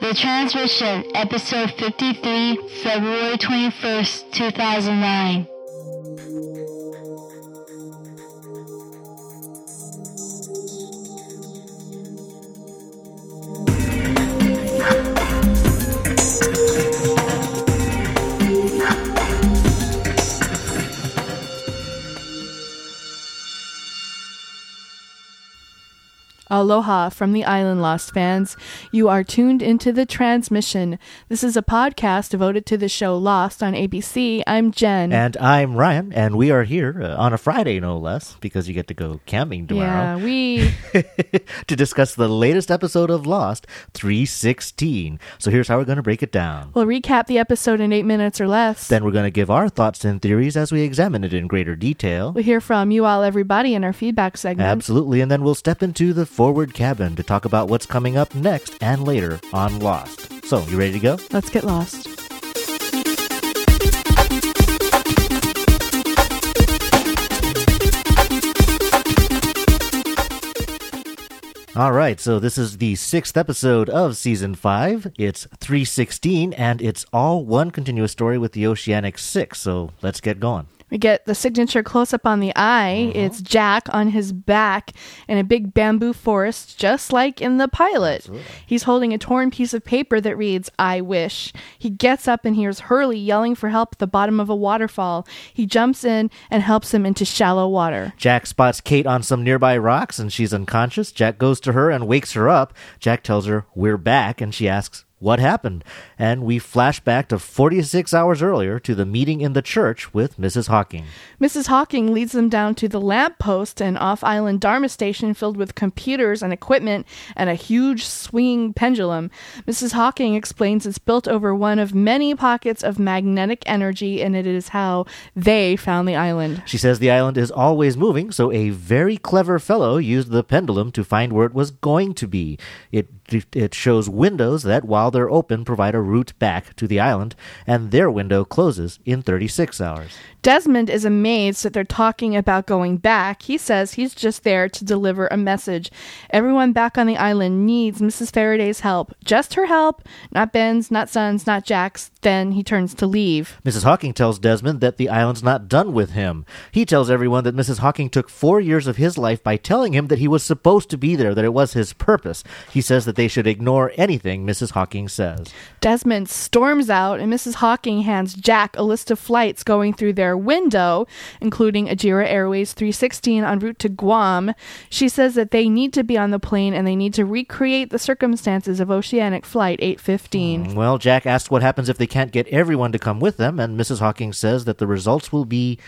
The Transmission, Episode 53, February 21st, 2009. Aloha from the Island Lost fans. You are tuned into the transmission. This is a podcast devoted to the show Lost on ABC. I'm Jen. And I'm Ryan, and we are here uh, on a Friday, no less, because you get to go camping tomorrow. yeah, we to discuss the latest episode of Lost 316. So here's how we're going to break it down. We'll recap the episode in eight minutes or less. Then we're going to give our thoughts and theories as we examine it in greater detail. we'll hear from you all, everybody, in our feedback segment. Absolutely. And then we'll step into the forward cabin to talk about what's coming up next and later on Lost. So, you ready to go? Let's get lost. All right, so this is the sixth episode of season five. It's 316, and it's all one continuous story with the Oceanic Six. So let's get going. We get the signature close up on the eye. Mm-hmm. It's Jack on his back in a big bamboo forest, just like in the pilot. He's holding a torn piece of paper that reads, I wish. He gets up and hears Hurley yelling for help at the bottom of a waterfall. He jumps in and helps him into shallow water. Jack spots Kate on some nearby rocks, and she's unconscious. Jack goes to her and wakes her up. Jack tells her, We're back, and she asks, What happened? And we flash back to 46 hours earlier to the meeting in the church with Mrs. Hawking. Mrs. Hawking leads them down to the lamp post, an off island Dharma station filled with computers and equipment and a huge swinging pendulum. Mrs. Hawking explains it's built over one of many pockets of magnetic energy, and it is how they found the island. She says the island is always moving, so a very clever fellow used the pendulum to find where it was going to be. It it shows windows that, while they're open, provide a route back to the island, and their window closes in 36 hours. Desmond is amazed that they're talking about going back. He says he's just there to deliver a message. Everyone back on the island needs Mrs. Faraday's help. Just her help, not Ben's, not Sun's, not Jack's. Then he turns to leave. Mrs. Hawking tells Desmond that the island's not done with him. He tells everyone that Mrs. Hawking took four years of his life by telling him that he was supposed to be there, that it was his purpose. He says that they should ignore anything Mrs. Hawking says. Desmond storms out, and Mrs. Hawking hands Jack a list of flights going through their window, including Ajira Airways 316 en route to Guam. She says that they need to be on the plane and they need to recreate the circumstances of Oceanic Flight 815. Mm, well, Jack asks what happens if they can't get everyone to come with them, and Mrs. Hawking says that the results will be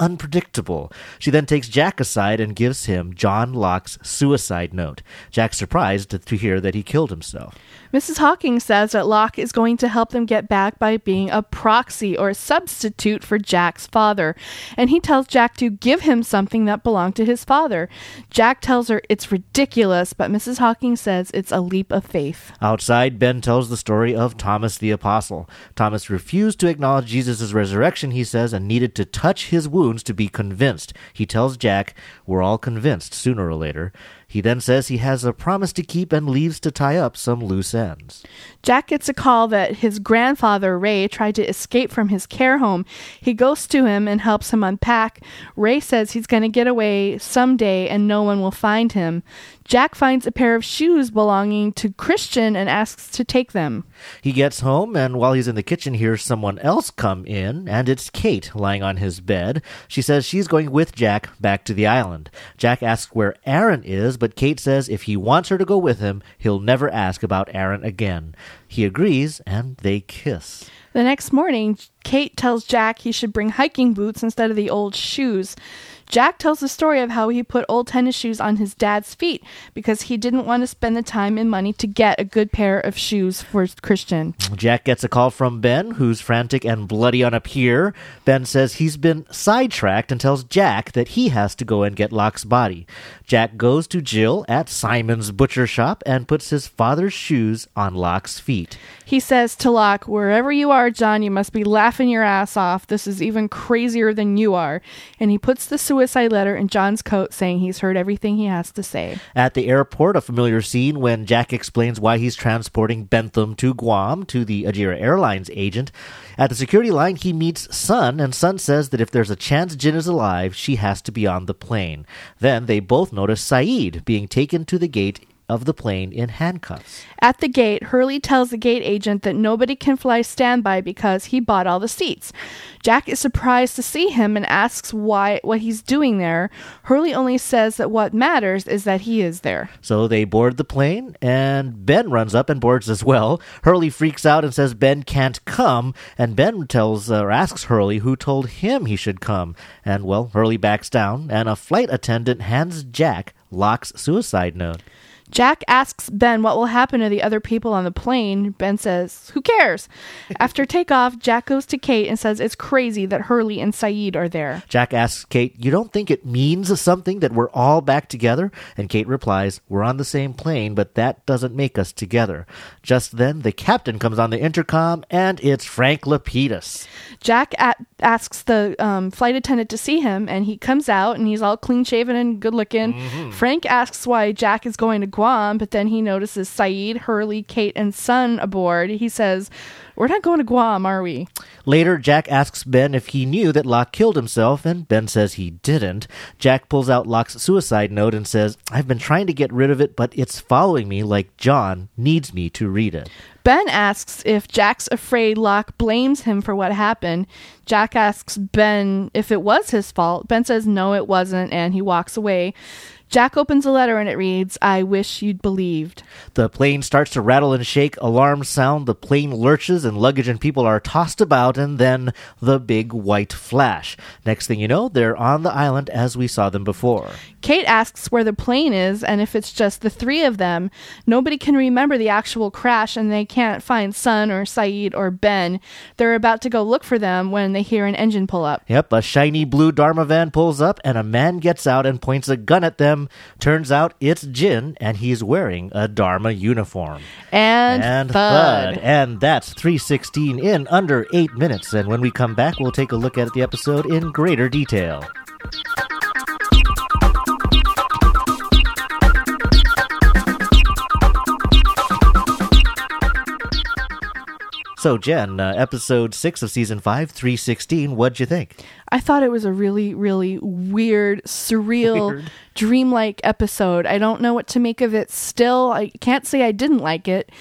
unpredictable. She then takes Jack aside and gives him John Locke's suicide note. Jack's surprised to hear that he killed himself. Mrs. Hawking says that Locke is going to help them get back by being a proxy or a substitute for Jack's father. And he tells Jack to give him something that belonged to his father. Jack tells her it's ridiculous, but Mrs. Hawking says it's a leap of faith. Outside, Ben tells the story of Thomas the Apostle. Thomas refused to acknowledge Jesus' resurrection, he says, and needed to touch his wounds to be convinced. He tells Jack, We're all convinced sooner or later. He then says he has a promise to keep and leaves to tie up some loose ends. Jack gets a call that his grandfather, Ray, tried to escape from his care home. He goes to him and helps him unpack. Ray says he's going to get away someday and no one will find him. Jack finds a pair of shoes belonging to Christian and asks to take them. He gets home, and while he's in the kitchen, hears someone else come in, and it's Kate lying on his bed. She says she's going with Jack back to the island. Jack asks where Aaron is, but Kate says if he wants her to go with him, he'll never ask about Aaron again. He agrees, and they kiss. The next morning, Kate tells Jack he should bring hiking boots instead of the old shoes. Jack tells the story of how he put old tennis shoes on his dad's feet because he didn't want to spend the time and money to get a good pair of shoes for Christian. Jack gets a call from Ben, who's frantic and bloody on a pier. Ben says he's been sidetracked and tells Jack that he has to go and get Locke's body. Jack goes to Jill at Simon's butcher shop and puts his father's shoes on Locke's feet. He says to Locke, Wherever you are, John, you must be laughing your ass off. This is even crazier than you are. And he puts the suicide letter in John's coat, saying he's heard everything he has to say. At the airport, a familiar scene when Jack explains why he's transporting Bentham to Guam to the Ajira Airlines agent. At the security line, he meets Sun, and Sun says that if there's a chance Jin is alive, she has to be on the plane. Then they both notice Sayid being taken to the gate of the plane in handcuffs. At the gate, Hurley tells the gate agent that nobody can fly standby because he bought all the seats. Jack is surprised to see him and asks why what he's doing there. Hurley only says that what matters is that he is there. So they board the plane, and Ben runs up and boards as well. Hurley freaks out and says Ben can't come, and Ben tells uh, or asks Hurley who told him he should come. And well, Hurley backs down, and a flight attendant hands Jack Locke's suicide note. Jack asks Ben what will happen to the other people on the plane. Ben says, Who cares? After takeoff, Jack goes to Kate and says it's crazy that Hurley and Sayid are there. Jack asks Kate, You don't think it means something that we're all back together? And Kate replies, We're on the same plane, but that doesn't make us together. Just then, the captain comes on the intercom, and it's Frank Lapidus. Jack a- asks the um, flight attendant to see him, and he comes out and he's all clean shaven and good looking. Frank asks why Jack is going to Guam, but then he notices Sayid, Hurley, Kate, and Sun aboard. He says, We're not going to Guam, are we? Later, Jack asks Ben if he knew that Locke killed himself, and Ben says he didn't. Jack pulls out Locke's suicide note and says, I've been trying to get rid of it, but it's following me like John needs me to read it. Ben asks if Jack's afraid Locke blames him for what happened. Jack asks Ben if it was his fault. Ben says no, it wasn't, and he walks away. Jack opens a letter and it reads, I wish you'd believed. The plane starts to rattle and shake, alarms sound, the plane lurches, and luggage and people are tossed about, and then the big white flash. Next thing you know, they're on the island as we saw them before. Kate asks where the plane is and if it's just the three of them. Nobody can remember the actual crash and they can't find Sun or Sayid or Ben. They're about to go look for them when they hear an engine pull up. Yep, a shiny blue Dharma van pulls up, and a man gets out and points a gun at them. Turns out it's Jin, and he's wearing a Dharma uniform. And, and thud. thud. And that's 316 in under eight minutes. And when we come back, we'll take a look at the episode in greater detail. So, Jen, uh, episode six of season five, 316, what'd you think? I thought it was a really, really weird, surreal, Weird. dreamlike episode. I don't know what to make of it still. I can't say I didn't like it,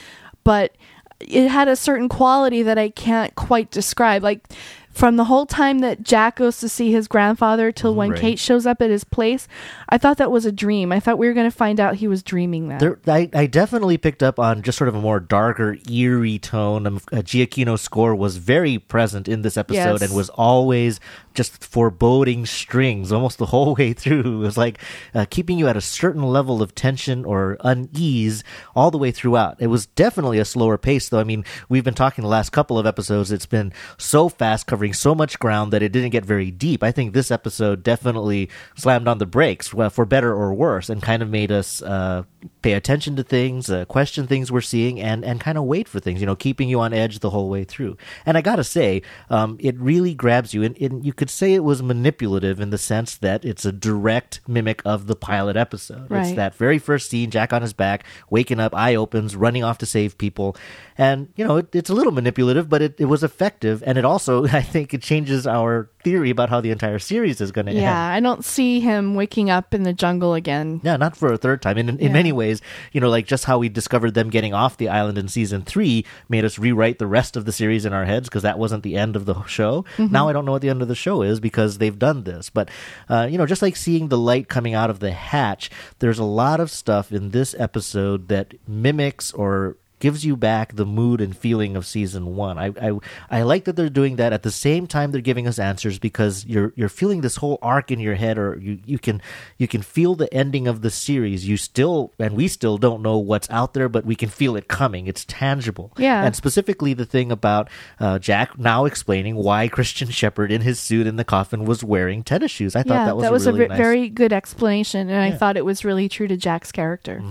but it had a certain quality that I can't quite describe. Like from the whole time that Jack goes to see his grandfather till when Right. Kate shows up at his place, I thought that was a dream. I thought we were going to find out he was dreaming that. There, I, I definitely picked up on just sort of a more darker, eerie tone. Um, uh, Giacchino's score was very present in this episode Yes. and was always just foreboding strings almost the whole way through. It was like uh, keeping you at a certain level of tension or unease all the way throughout. It was definitely a slower pace, though. I mean, we've been talking the last couple of episodes. It's been so fast, covering so much ground that it didn't get very deep. I think this episode definitely slammed on the brakes, well, for better or worse, and kind of made us uh, pay attention to things, uh, question things we're seeing, and and kind of wait for things. You know, keeping you on edge the whole way through. And I gotta say, um, it really grabs you, and, and you could say it was manipulative in the sense that it's a direct mimic of the pilot episode. It's that very first scene, Jack on his back, waking up, eye opens, running off to save people. And, you know, it, it's a little manipulative, but it, it was effective. And it also, I think, it changes our theory about how the entire series is going to yeah, end. I don't see him waking up in the jungle again. Yeah, not for a third time. And in, in Yeah. many ways, you know, like just how we discovered them getting off the island in season three made us rewrite the rest of the series in our heads because that wasn't the end of the show. Now I don't know what the end of the show is because they've done this. But, uh, you know, just like seeing the light coming out of the hatch, there's a lot of stuff in this episode that mimics or gives you back the mood and feeling of season one. I, I I like that they're doing that at the same time they're giving us answers because you're you're feeling this whole arc in your head, or you you can you can feel the ending of the series. You still and we still don't know what's out there, but we can feel it coming. It's tangible. Yeah. And specifically the thing about uh, Jack now explaining why Christian Shepherd in his suit in the coffin was wearing tennis shoes. I thought yeah, that was, a a really ve- nice. very good explanation, and I thought it was really true to Jack's character.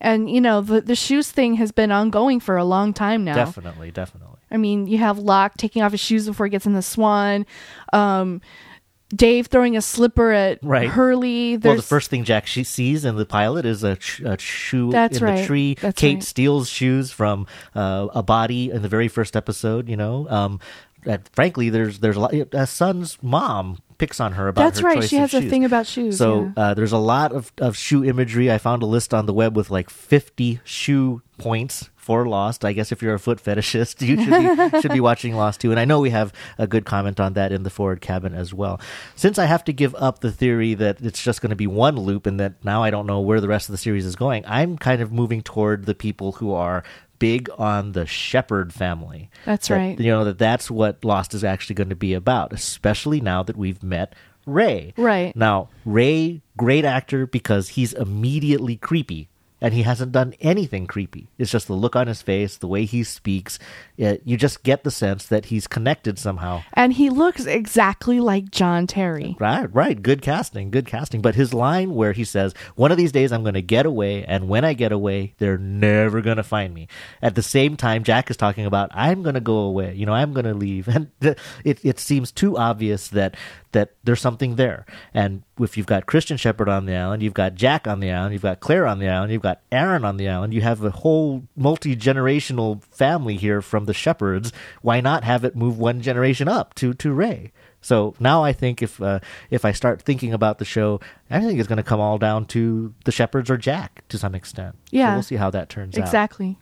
And you know, the the shoes thing has been ongoing for a long time now. Definitely, definitely. I mean, you have Locke taking off his shoes before he gets in the Swan. Um, Dave throwing a slipper at Right. Hurley. Well, the first thing Jack she sees in the pilot is a, sh- a shoe That's in right. the tree. That's Kate right. steals shoes from uh, a body in the very first episode. You know, um, that frankly, there's there's a lot. A son's mom picks on her about that's her right. She has a shoes. thing about shoes. So yeah. uh, there's a lot of, of shoe imagery. I found a list on the web with like 50 shoe points for Lost. I guess if you're a foot fetishist, you should be, should be watching Lost too. And I know we have a good comment on that in the forward cabin as well. Since I have to give up the theory that it's just going to be one loop and that now I don't know where the rest of the series is going, I'm kind of moving toward the people who are big on the Shepherd family. That's That- right. You know that that's what Lost is actually going to be about, especially now that we've met Ray. Right. Now, Ray, great actor because he's immediately creepy. And he hasn't done anything creepy. It's just the look on his face, the way he speaks. Uh, you just get the sense that he's connected somehow. and he looks exactly like John Terry. Right, right. Good casting, good casting. But his line where he says, "One of these days I'm going to get away, and when I get away, they're never going to find me." At the same time, Jack is talking about, "I'm going to go away. You know, I'm going to leave," and th- it it seems too obvious that that there's something there. And if you've got Christian Shepherd on the island, you've got Jack on the island, you've got Claire on the island, you've got Aaron on the island, you have a whole multi generational family here from the Shepherds. Why not have it move one generation up to to Ray? So now I think if uh, if I start thinking about the show, I think it's going to come all down to the Shepherds or Jack to some extent. So Yeah. we'll see how that turns out. Exactly.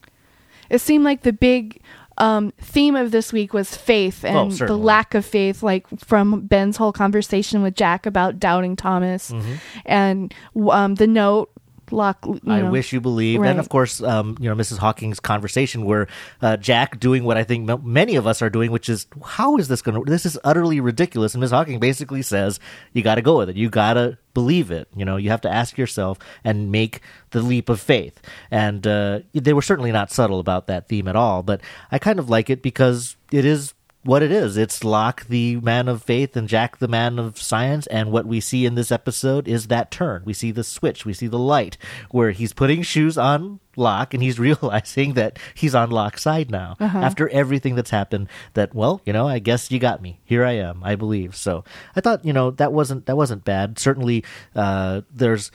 It seemed like the big um, theme of this week was faith and the Oh, certainly. lack of faith, like from Ben's whole conversation with Jack about doubting Thomas, Mm-hmm. and um, the note. Locke, you I wish you believed, Right. and of course, um, you know Mrs. Hawking's conversation where uh, Jack doing what I think many of us are doing, which is how is this going to? This is utterly ridiculous. And Mrs. Hawking basically says you got to go with it. You got to believe it. You know, you have to ask yourself and make the leap of faith. And uh, they were certainly not subtle about that theme at all. But I kind of like it because it is what it is. It's Locke, the man of faith, and Jack, the man of science. And what we see in this episode is that turn. We see the switch. We see the light where he's putting shoes on Locke and he's realizing that he's on Locke's side now after everything that's happened. That well, you know, I guess you got me. Here I am. I believe. So I thought, you know, that wasn't that wasn't bad. Certainly, uh, there's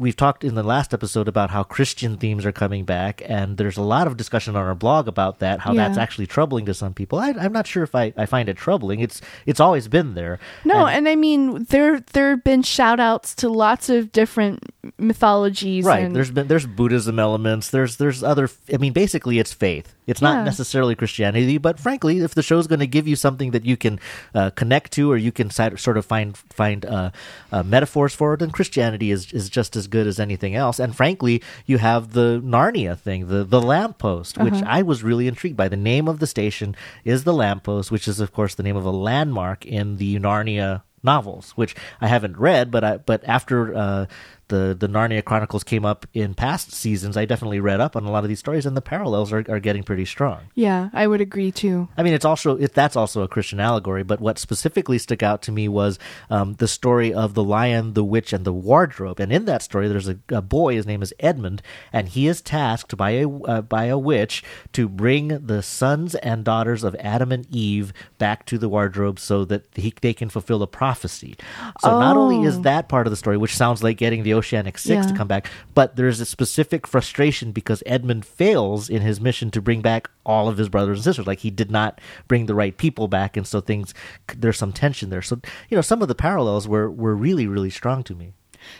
we've talked in the last episode about how Christian themes are coming back, and there's a lot of discussion on our blog about that. How Yeah. that's actually troubling to some people. I, I'm not sure if I, I find it troubling. It's it's always been there. No, And- and, I mean there there have been shout outs to lots of different mythologies. right. and- There's been there's Buddhism elements. There's there's other. I mean, basically, it's faith. It's not Yeah. necessarily Christianity, but frankly, if the show's going to give you something that you can uh, connect to, or you can sort of find find uh, uh, metaphors for, then Christianity is is just as good as anything else. And frankly, you have the Narnia thing, the the lamppost, which I was really intrigued by. The name of the station is the lamppost, which is of course the name of a landmark in the Narnia novels, which I haven't read, but I but after uh, the the Narnia Chronicles came up in past seasons, I definitely read up on a lot of these stories, and the parallels are, are getting pretty strong. yeah, I would agree too. I mean, it's also it, that's also a Christian allegory. But what specifically stuck out to me was um, the story of the lion, the witch, and the wardrobe. And in that story, there's a, a boy. His name is Edmund, and he is tasked by a uh, by a witch to bring the sons and daughters of Adam and Eve back to the wardrobe so that he, they can fulfill a prophecy. So not only is Oh. that part of the story, which sounds like getting the Oceanic Six to come back, but there's a specific frustration because Edmund fails in his mission to bring back all of his brothers and sisters. Like he did not bring the right people back, and so things there's some tension there. So you know, some of the parallels were were really really strong to me.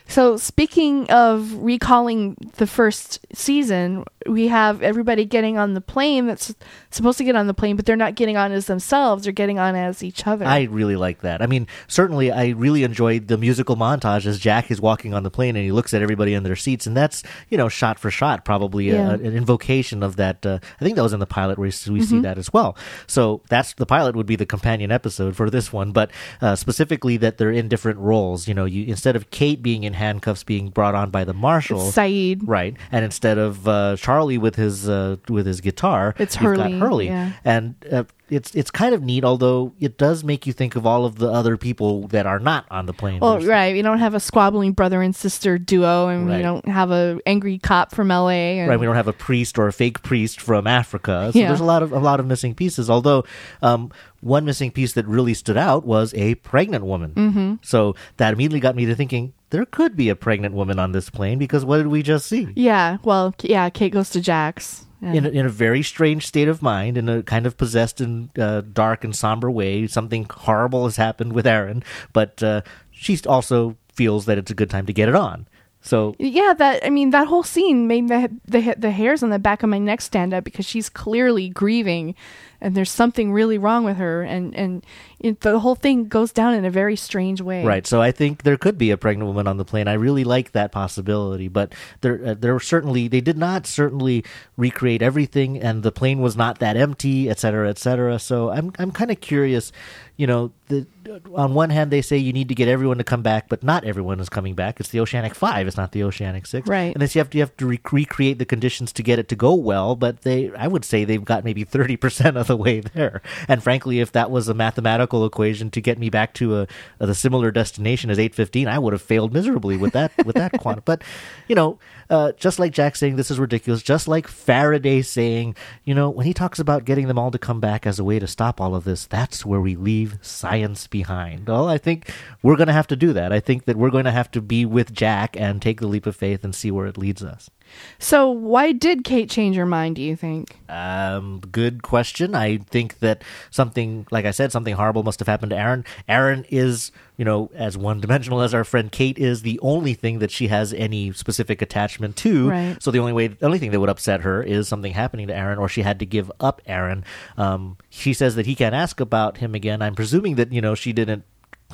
So speaking of recalling the first season, we have everybody getting on the plane that's supposed to get on the plane, but they're not getting on as themselves; they're getting on as each other. I really like that. I mean, certainly, I really enjoyed the musical montage as Jack is walking on the plane and he looks at everybody in their seats, and that's you know shot for shot, probably a- an invocation of that. Uh, I think that was in the pilot where we see that as well. So that's the pilot would be the companion episode for this one, but uh, specifically that they're in different roles. You know, you instead of Kate being in handcuffs, being brought on by the marshal, Sayid. right, and instead of uh, Charlie with his uh, with his guitar. It's You've Hurley, Hurley, yeah. and uh, it's it's kind of neat. Although it does make you think of all of the other people that are not on the plane. Well, right. We don't have a squabbling brother and sister duo, and Right. we don't have a angry cop from L.A. And, Right, we don't have a priest or a fake priest from Africa, so Yeah. there's a lot of a lot of missing pieces. Although, um, one missing piece that really stood out was a pregnant woman. Mm-hmm. So that immediately got me to thinking there could be a pregnant woman on this plane because what did we just see? yeah. Well, yeah. Kate goes to Jack's. and- In a, in a very strange state of mind, in a kind of possessed and uh, dark and somber way, something horrible has happened with Aaron, but uh, she also feels that it's a good time to get it on. So Yeah, that I mean that whole scene made the the the hairs on the back of my neck stand up because she's clearly grieving, and there's something really wrong with her, and and it, the whole thing goes down in a very strange way. Right. So I think there could be a pregnant woman on the plane. I really like that possibility, but there uh, there were certainly they did not certainly recreate everything and the plane was not that empty, et cetera, et cetera. So I'm I'm kind of curious, you know, the on one hand they say you need to get everyone to come back, but not everyone is coming back. It's the Oceanic 5, it's not the Oceanic 6. Right. And then you have to you have to re- recreate the conditions to get it to go well, but they I would say they've got maybe 30% of the way there. And frankly, if that was a mathematical equation to get me back to a, a similar destination as 815, I would have failed miserably with that with that quantum. But, you know, uh, just like Jack saying this is ridiculous, just like Faraday saying, you know, when he talks about getting them all to come back as a way to stop all of this, that's where we leave science behind. Well, I think we're going to have to do that. I think that we're going to have to be with Jack and take the leap of faith and see where it leads us. So why did Kate change her mind? Do you think? Um, good question. I think that something, like I said, something horrible must have happened to Aaron. Aaron is, you know, as one dimensional as our friend Kate is, the only thing that she has any specific attachment to. Right. So the only way, the only thing that would upset her is something happening to Aaron, or she had to give up Aaron. Um, she says that he can't ask about him again. I'm presuming that you know she didn't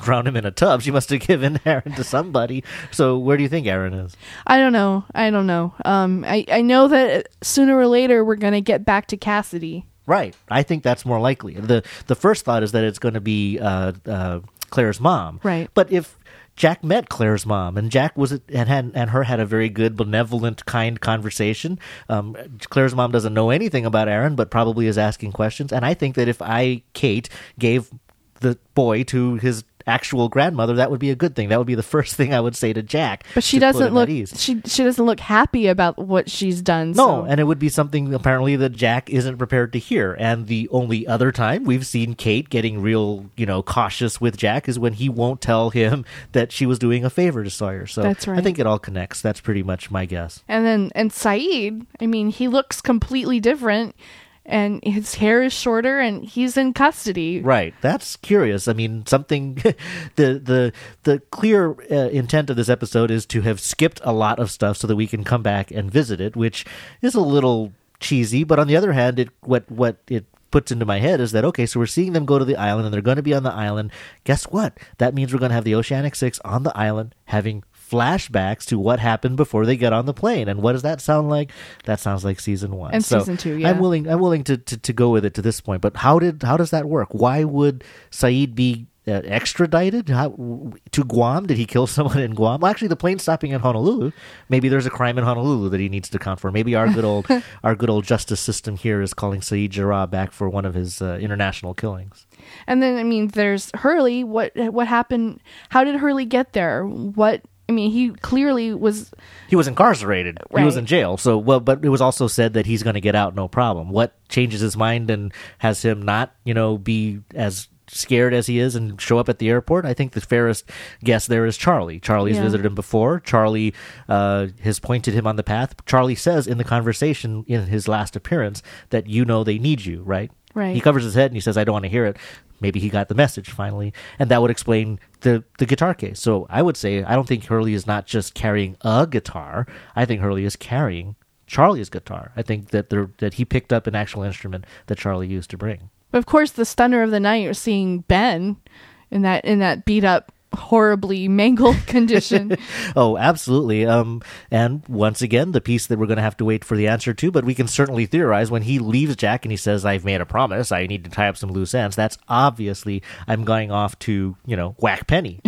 drown him in a tub. She must have given Aaron to somebody. So where do you think Aaron is? I don't know. I don't know. Um, I I know that sooner or later we're gonna get back to Cassidy. Right. I think that's more likely. The the first thought is that it's going to be uh, uh, Claire's mom. Right. But if Jack met Claire's mom, and Jack was and had and her had a very good, benevolent, kind conversation. Um, Claire's mom doesn't know anything about Aaron, but probably is asking questions. And I think that if I, Kate, gave the boy to his actual grandmother, that would be a good thing. That would be the first thing I would say to Jack. But she doesn't look she she doesn't look happy about what she's done. No, so- and it would be something apparently that Jack isn't prepared to hear. And the only other time we've seen Kate getting real, you know, cautious with Jack is when he won't tell him that she was doing a favor to Sawyer. So That's right. I think it all connects. That's pretty much my guess. And then and Sayid, I mean, he looks completely different and his hair is shorter and he's in custody. Right. That's curious. I mean, something the the the clear uh, intent of this episode is to have skipped a lot of stuff so that we can come back and visit it, which is a little cheesy, but on the other hand, it what what it puts into my head is that okay, so we're seeing them go to the island and they're going to be on the island. Guess what? That means we're going to have the Oceanic 6 on the island having flashbacks to what happened before they get on the plane. And what does that sound like? That sounds like season 1. And So season two, yeah. I'm willing I'm willing to, to, to go with it to this point. But how did how does that work? Why would Sayid be uh, extradited how, to Guam? Did he kill someone in Guam? Well, actually, the plane's stopping in Honolulu. Maybe there's a crime in Honolulu that he needs to account for. Maybe our good old our good old justice system here is calling Sayid Jarrah back for one of his uh, international killings. And then I mean, there's Hurley. What what happened? How did Hurley get there? What I mean, he clearly was. He was incarcerated. He was in jail. So, well, but it was also said that he's going to get out, no problem. What changes his mind and has him not, you know, be as scared as he is and show up at the airport? I think the fairest guess there is Charlie. Charlie's Yeah. visited him before. Charlie uh, has pointed him on the path. Charlie says in the conversation in his last appearance that you know they need you, right? Right. He covers his head and he says, "I don't want to hear it." Maybe he got the message finally, and that would explain the the guitar case. So I would say I don't think Hurley is not just carrying a guitar. I think Hurley is carrying Charlie's guitar. I think that there that he picked up an actual instrument that Charlie used to bring. But of course, the stunner of the night was seeing Ben in that in that beat up, horribly mangled condition. Oh, absolutely. Um, and once again, the piece that we're going to have to wait for the answer to, but we can certainly theorize when he leaves Jack and he says, I've made a promise. I need to tie up some loose ends. That's obviously, I'm going off to, you know, whack Penny.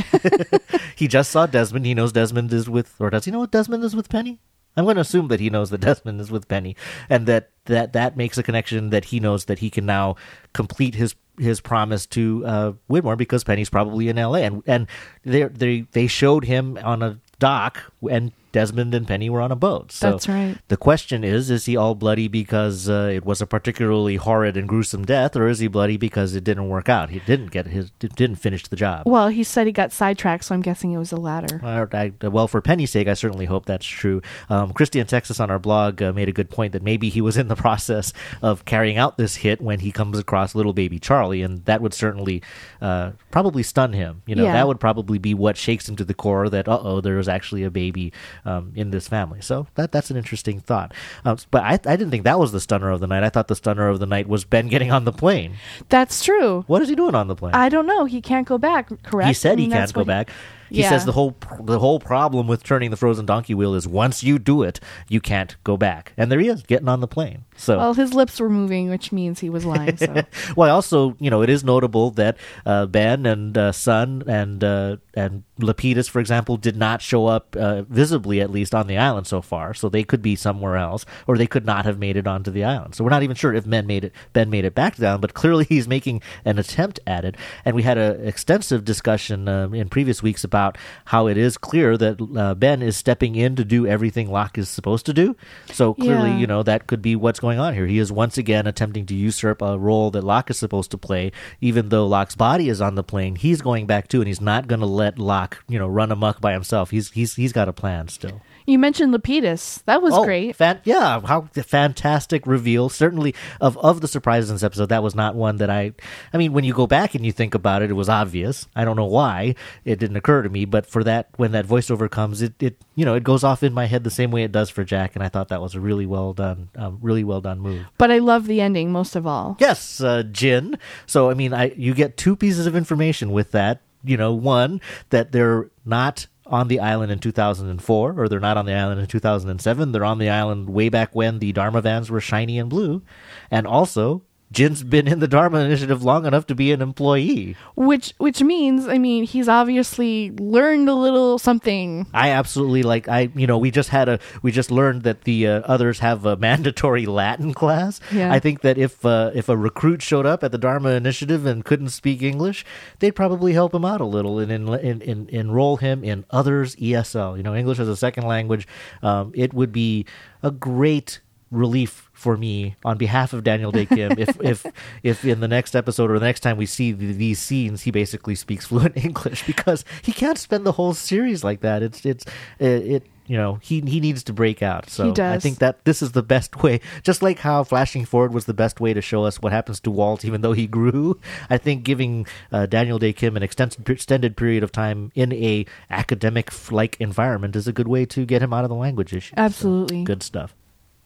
he just saw Desmond. He knows Desmond is with, or does he know what Desmond is with Penny? I'm going to assume that he knows that Desmond is with Penny, and that that that makes a connection that he knows that he can now complete his his promise to uh, Widmore because Penny's probably in L.A. and and they they showed him on a dock and Desmond and Penny were on a boat. So That's right. The question is: Is he all bloody because uh, it was a particularly horrid and gruesome death, or is he bloody because it didn't work out? He didn't get his didn't finish the job. Well, he said he got sidetracked, so I'm guessing it was the latter. Uh, I, well, for Penny's sake, I certainly hope that's true. Um, Christy in Texas on our blog uh, made a good point that maybe he was in the process of carrying out this hit when he comes across little baby Charlie, and that would certainly uh, probably stun him. You know, Yeah. that would probably be what shakes him to the core that uh oh, there was actually a baby um, in this family. So that that's an interesting thought. Um, but I, I didn't think that was the stunner of the night. I thought the stunner of the night was Ben getting on the plane. That's true. What is he doing on the plane? I don't know. He can't go back, correct? He said I mean, he can't go what back. He Yeah. says the whole the whole problem with turning the frozen donkey wheel is once you do it, you can't go back. And there he is, getting on the plane. So Well, his lips were moving, which means he was lying. So well, also, you know, it is notable that uh, Ben and uh, Sun and uh, and Lapidus, for example, did not show up uh, visibly, at least on the island so far. So they could be somewhere else, or they could not have made it onto the island. So we're not even sure if Ben made it. Ben made it back down, but clearly he's making an attempt at it. And we had an extensive discussion um, in previous weeks about how it is clear that uh, Ben is stepping in to do everything Locke is supposed to do. So clearly, Yeah. you know, that could be what's going on here. He is once again attempting to usurp a role that Locke is supposed to play, even though Locke's body is on the plane. He's going back too, and he's not going to let Locke, you know, run amok by himself. He's he's he's got a plan still. You mentioned Lapidus. That was Oh, great. Fan- yeah, how fantastic reveal. Certainly of of the surprises in this episode, that was not one that I I mean, when you go back and you think about it, it was obvious. I don't know why it didn't occur to me, but for that when that voiceover comes, it, it you know, it goes off in my head the same way it does for Jack, and I thought that was a really well done um, really well done move. But I love the ending most of all. Yes, uh, Jin. So I mean, I you get two pieces of information with that. You know, one that they're not on the island in 2004, or they're not on the island in 2007. They're on the island way back when the Dharma vans were shiny and blue, and also. Jin's been in the Dharma Initiative long enough to be an employee. Which which means, I mean, he's obviously learned a little something. I absolutely like. I you know we just had a we just learned that the uh, others have a mandatory Latin class. Yeah. I think that if uh, if a recruit showed up at the Dharma Initiative and couldn't speak English, they'd probably help him out a little and in, in, in, enroll him in others ESL. You know, English as a second language. Um, it would be a great relief for me on behalf of Daniel Dae Kim. If if if in the next episode or the next time we see the, these scenes he basically speaks fluent English because he can't spend the whole series like that. It's it's it, it you know he he needs to break out. So He does. I think that this is the best way. Just like how flashing forward was the best way to show us what happens to Walt even though he grew I think giving uh, Daniel Dae Kim an extended extended period of time in a academic like environment is a good way to get him out of the language issue So, Absolutely. good stuff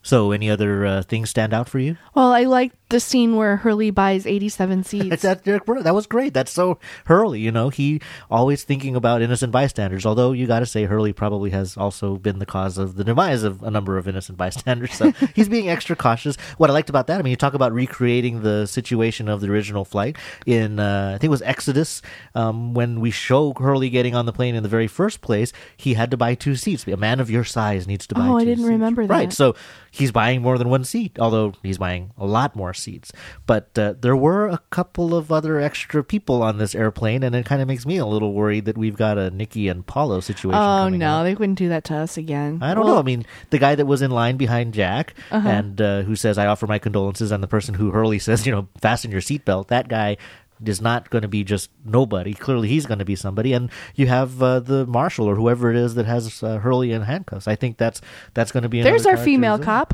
so any other uh, things stand out for you Well, I liked the scene where Hurley buys 87 seats. that, that was great. That's so Hurley, you know. He always thinking about innocent bystanders. Although you got to say Hurley probably has also been the cause of the demise of a number of innocent bystanders. So he's being extra cautious. What I liked about that, I mean, you talk about recreating the situation of the original flight in, uh, I think it was Exodus, um, when we show Hurley getting on the plane in the very first place. He had to buy two seats. A man of your size needs to buy. Oh, I didn't seats. remember Right. So he's buying more than one seat, although he's buying a lot more seats. But uh, there were a couple of other extra people on this airplane, and it kind of makes me a little worried that we've got a Nikki and Paulo situation. oh no, up. they wouldn't do that to us again. I don't Well, know. I mean, the guy that was in line behind Jack Uh-huh. and uh, who says, I offer my condolences, and the person who Hurley says, you know, fasten your seatbelt, that guy is not going to be just nobody. Clearly, he's going to be somebody. And you have uh, the marshal or whoever it is that has uh, Hurley in handcuffs. I think that's that's going to be There's our female cop.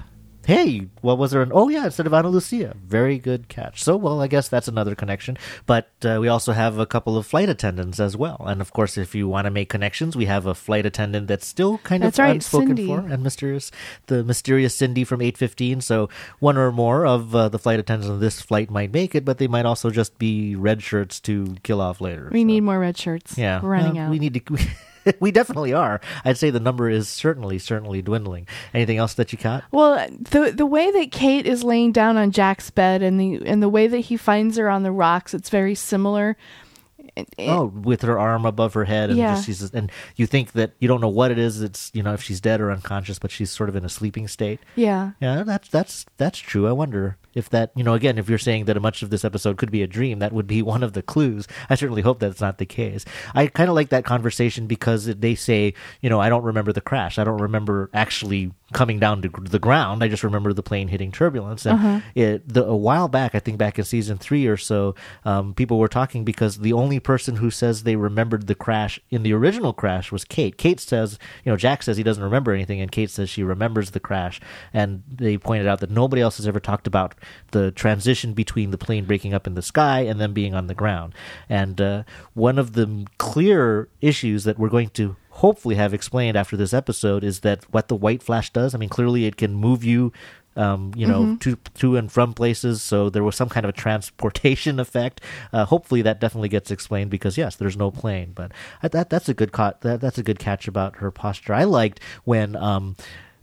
Hey, what was there? An, oh, yeah, instead of Ana Lucia. Very good catch. So, well, I guess that's another connection. But uh, we also have a couple of flight attendants as well. And of course, if you want to make connections, we have a flight attendant that's still kind That's of right, unspoken Cindy. for and mysterious, the mysterious Cindy from 815. So, one or more of uh, the flight attendants on this flight might make it, but they might also just be red shirts to kill off later. We So, need more red shirts. yeah, We're running well, out. We need to. we definitely are. I'd say the number is certainly, certainly dwindling. Anything else that you caught? Well, the the way that Kate is laying down on Jack's bed and the and the way that he finds her on the rocks, it's very similar. Oh, with her arm above her head, and Yeah. just she's and you think that you don't know what it is. It's you know if she's dead or unconscious, but she's sort of in a sleeping state. yeah. Yeah, that's that's that's true. I wonder if that you know again if you're saying that much of this episode could be a dream, that would be one of the clues. I certainly hope that's not the case. I kind of like that conversation because they say you know I don't remember the crash. I don't remember actually coming down to the ground. I just remember the plane hitting turbulence. And it the, a while back, I think back in season three or so, um, people were talking because the only person who says they remembered the crash in the original crash was Kate. Kate says, you know, Jack says he doesn't remember anything, and Kate says she remembers the crash. And they pointed out that nobody else has ever talked about the transition between the plane breaking up in the sky and then being on the ground. And uh, one of the clear issues that we're going to hopefully have explained after this episode is that what the white flash does. I mean, clearly it can move you. Um, you know, to to and from places. So there was some kind of a transportation effect. Uh, hopefully, that definitely gets explained because yes, there's no plane. But that that's a good caught. That, that's a good catch about her posture. I liked when um,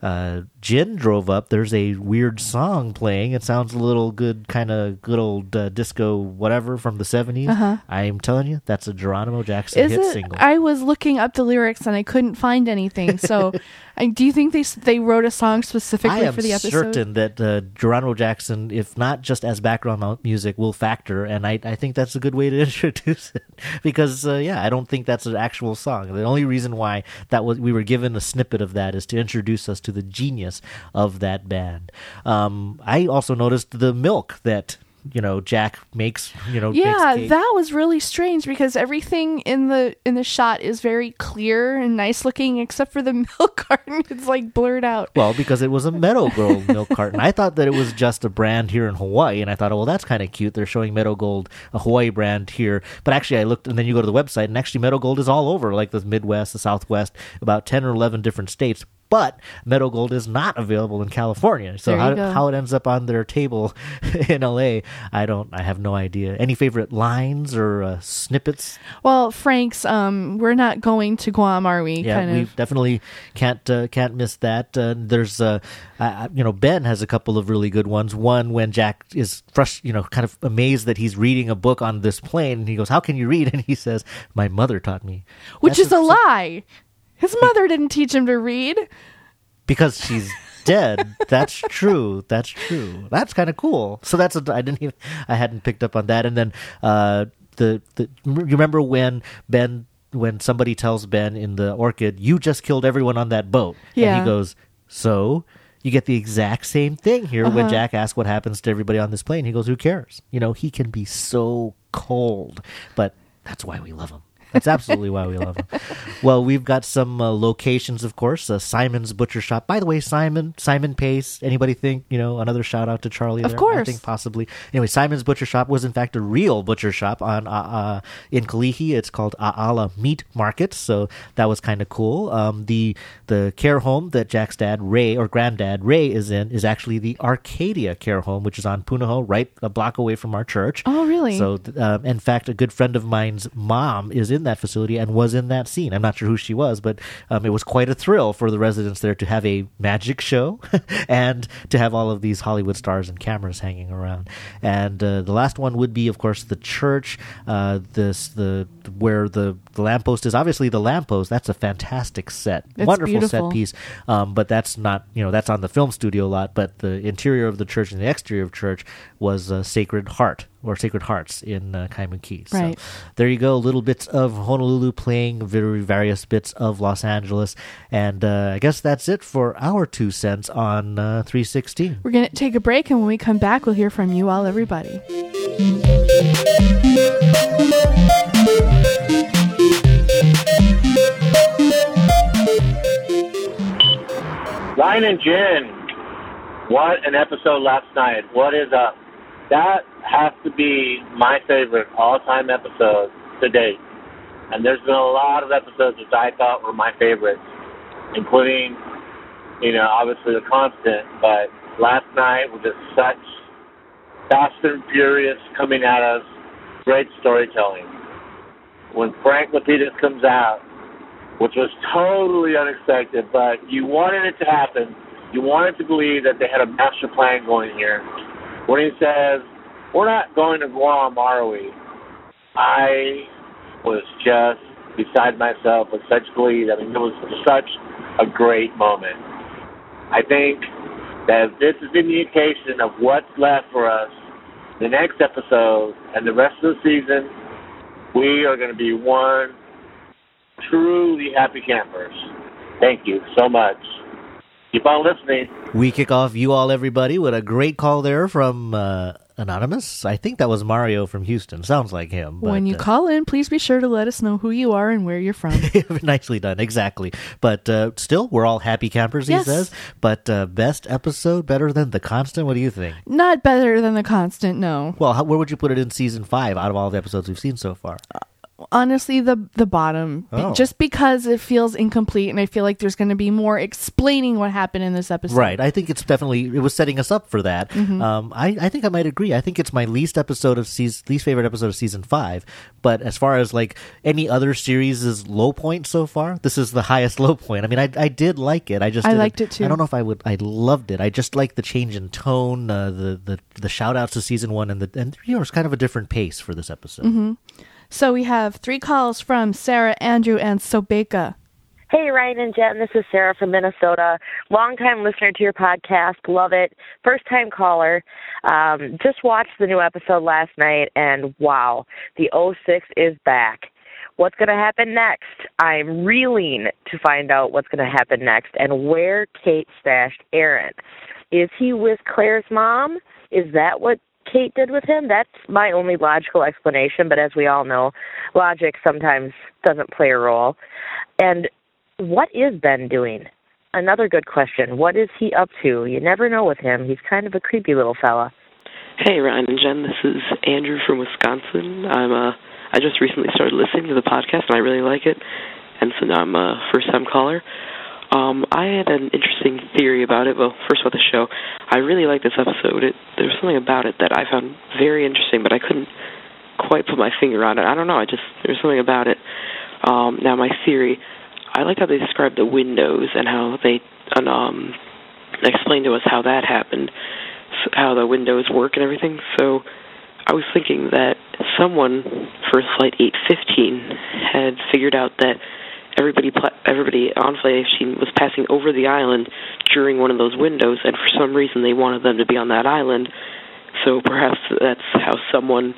uh, Jin drove up. There's a weird song playing. It sounds a little good, kind of good old uh, disco whatever from the 70s. I'm telling you, that's a Geronimo Jackson Is hit it? single. I was looking up the lyrics and I couldn't find anything. So, I, do you think they they wrote a song specifically for the episode? I am certain that uh, Geronimo Jackson, if not just as background music, will factor, and I, I think that's a good way to introduce it because uh, yeah, I don't think that's an actual song. The only reason why that was we were given a snippet of that is to introduce us to the genius of that band. Um, I also noticed the milk that you know Jack makes. You know, Yeah, that was really strange because everything in the in the shot is very clear and nice looking, except for the milk carton. It's like blurred out. Well, because it was a Meadow Gold milk carton. I thought that it was just a brand here in Hawaii, and I thought, oh, well, that's kind of cute. They're showing Meadow Gold, a Hawaii brand here. But actually, I looked, and then you go to the website, and actually, Meadow Gold is all over, like the Midwest, the Southwest, about 10 or 11 different states. But Meadow Gold is not available in California. So how, go. how it ends up on their table in LA, I don't, I have no idea. Any favorite lines or uh, snippets? Well, Frank's, um, we're not going to Guam, are we? Yeah, kind we of. definitely can't uh, can't miss that. Uh, there's, uh, I, you know, Ben has a couple of really good ones. One when Jack is frust- you know, kind of amazed that he's reading a book on this plane, and he goes, "How can you read?" And he says, "My mother taught me," Which That's is a lie. His mother didn't teach him to read. because she's dead. That's true. That's true. That's kind of cool. So that's a, I didn't even I hadn't picked up on that. And then uh, the the you remember when Ben when somebody tells Ben in the orchid, "You just killed everyone on that boat," and Yeah. he goes, "So." You get the exact same thing here when Uh-huh. Jack asks what happens to everybody on this plane. He goes, "Who cares?" You know, he can be so cold, but that's why we love him. That's absolutely why we love him. Well, we've got some uh, locations, of course. Uh, Simon's Butcher Shop. By the way, Simon, Simon Pace. Anybody think you know another shout out to Charlie? Of there? I course. think possibly. Anyway, Simon's Butcher Shop was in fact a real butcher shop on uh, uh, in Kalihi. It's called Aala Meat Market, so that was kind of cool. Um, the the care home that Jack's dad Ray or granddad Ray is in is actually the Arcadia Care Home, which is on Punahou, right a block away from our church. Oh, really? So, um, in fact, a good friend of mine's mom is in that facility and was in that scene. I'm not sure who she was, but um, it was quite a thrill for the residents there to have a magic show and to have all of these Hollywood stars and cameras hanging around. And uh, the last one would be, of course, the church. Uh, this the where the the lamppost is. Obviously, the lamppost. That's a fantastic set, It's wonderful beautiful. set piece. Um, but that's not you know that's on the film studio lot. But the interior of the church and the exterior of church was uh, Sacred Heart or Sacred Hearts in uh, Kaimuki. So Right. there you go, little bits of Honolulu playing very various bits of Los Angeles, and uh, I guess that's it for our two cents on uh, 316. We're going to take a break, and when we come back, we'll hear from you all, everybody. Ryan and Jen, what an episode last night. What is up? That has to be my favorite all time episode to date. And there's been a lot of episodes which I thought were my favorites, including, you know, obviously The Constant. But last night was just such fast and furious coming at us, great storytelling. When Frank Lapidus comes out, which was totally unexpected, but you wanted it to happen. You wanted to believe that they had a master plan going here. When he says, We're not going to Guam, are we? I was just beside myself with such glee. I mean, it was such a great moment. I think that this is an indication of what's left for us the next episode and the rest of the season. We are going to be one truly happy campers. Thank you so much. Keep on listening. We kick off you all, everybody, with a great call there from uh, Anonymous. I think that was Mario from Houston. Sounds like him. when you uh, call in, please be sure to let us know who you are and where you're from. Nicely done, exactly. But uh, still, we're all happy campers, he Yes. says. But uh, best episode, better than The Constant? What do you think? Not better than the constant, no. Well, how, where would you put it in season five out of all the episodes we've seen so far? Honestly the the bottom Oh. just because it feels incomplete and i feel like there's going to be more explaining what happened in this episode Right. I think it's definitely it was setting us up for that. Mm-hmm. Um, I, I think I might agree. I think it's my least episode of season least favorite episode of season five. But as far as like any other series' is low point so far, this is the highest low point. I mean, I I did like it. I just I liked it too. I don't know if I would. I loved it. I just like the change in tone, uh, the the the shout outs to season one, and the and you know it's kind of a different pace for this episode. Mm-hmm. So we have three calls from sarah andrew and sobeka Hey, Ryan and Jen, this is Sarah from Minnesota. Longtime listener to your podcast, love it. First time caller. Um, just watched the new episode last night, and wow, the 06 is back. What's going to happen next? I'm reeling to find out what's going to happen next and where Kate stashed Aaron. Is he with Claire's mom? Is that what Kate did with him? That's my only logical explanation, but as we all know, logic sometimes doesn't play a role. And what is Ben doing? Another good question. What is he up to? You never know with him. He's kind of a creepy little fella. Hey, Ryan and Jen. This is Andrew from Wisconsin. I'm uh, I just recently started listening to the podcast, and I really like it. And so now I'm a first-time caller. Um, I had an interesting theory about it. Well, first about the show, I really liked this episode. It, there was something about it that I found very interesting, but I couldn't quite put my finger on it. I don't know. I just there's something about it. Um, now my theory, I like how they described the windows and how they um, explained to us how that happened, how the windows work and everything. So I was thinking that someone for flight 815 had figured out that everybody everybody on flight 815 was passing over the island during one of those windows, and for some reason they wanted them to be on that island. So perhaps that's how someone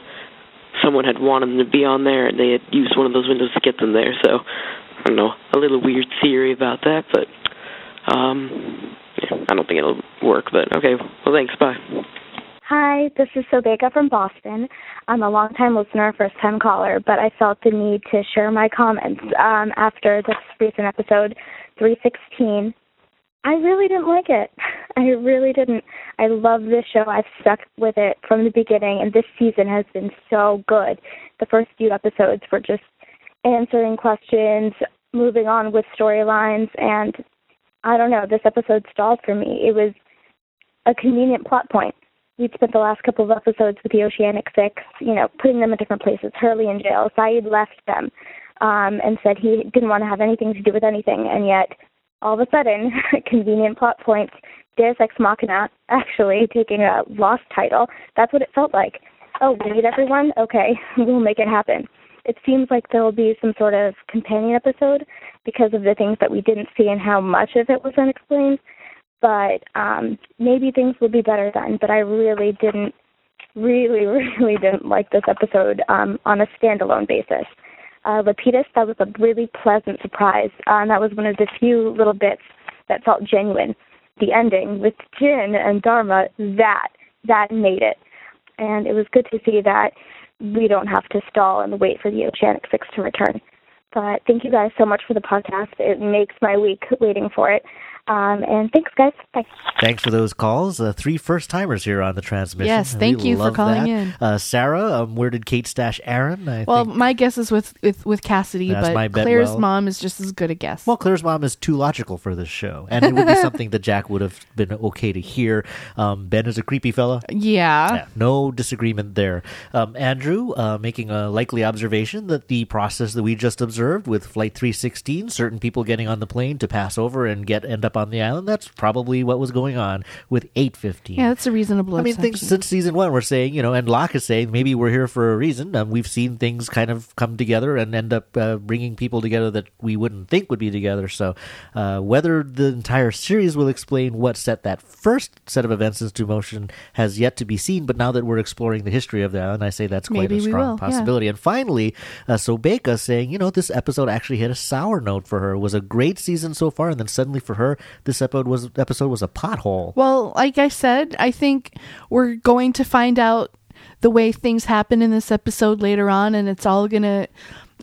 someone had wanted them to be on there, and they had used one of those windows to get them there. So I don't know, a little weird theory about that, but um, yeah, I don't think it'll work. But okay, well thanks, bye. Hi, this is Sobeka from Boston. I'm a longtime listener, first time caller, but I felt the need to share my comments um, after this recent episode 316. I really didn't like it. I really didn't. I love this show. I've stuck with it from the beginning, and this season has been so good. The first few episodes were just answering questions, moving on with storylines, and I don't know, this episode stalled for me. It was a convenient plot point we'd spent the last couple of episodes with the Oceanic Six, you know, putting them in different places. Hurley in jail. Sayid left them um, and said he didn't want to have anything to do with anything, and yet all of a sudden, convenient plot points, Deus Ex Machina actually taking a lost title. That's what it felt like. Oh, we need everyone? Okay, we'll make it happen. It seems like there will be some sort of companion episode because of the things that we didn't see and how much of it was unexplained but um maybe things will be better then but i really didn't really really didn't like this episode um on a standalone basis. Uh lapidus that was a really pleasant surprise. Uh, and that was one of the few little bits that felt genuine. The ending with jin and dharma that that made it. And it was good to see that we don't have to stall and wait for the oceanic six to return. But thank you guys so much for the podcast. It makes my week waiting for it um, and thanks, guys. Bye. Thanks for those calls. Uh, three first timers here on the transmission. Yes, We thank you for calling that. in. Uh, Sarah, um, where did Kate stash Aaron? I well think, my guess is with with, with cassidy That's but bet claire's well. mom is just as good a guess well, Claire's mom is too logical for this show, and it would be something that Jack would have been okay to hear. Um, ben is a creepy fella. yeah. Yeah, no disagreement there. Um, Andrew uh, making a likely observation that the process that we just observed with Flight 316, certain people getting on the plane to pass over and get end up on the island. That's probably what was going on with 815. Yeah, that's a reasonable. I mean, things since season one, we're saying, you know, and Locke is saying maybe we're here for a reason. Um, we've seen things kind of come together and end up uh, bringing people together that we wouldn't think would be together. So, uh, whether the entire series will explain what set that first set of events into motion has yet to be seen. But now that we're exploring the history of the island, I say that's quite Maybe a strong will, yeah. possibility. And finally, uh, Sobeka saying, you know, this episode actually hit a sour note for her. It was a great season so far, and then suddenly for her, this episode was episode was a pothole. Well, like I said, I think we're going to find out the way things happen in this episode later on, and it's all gonna.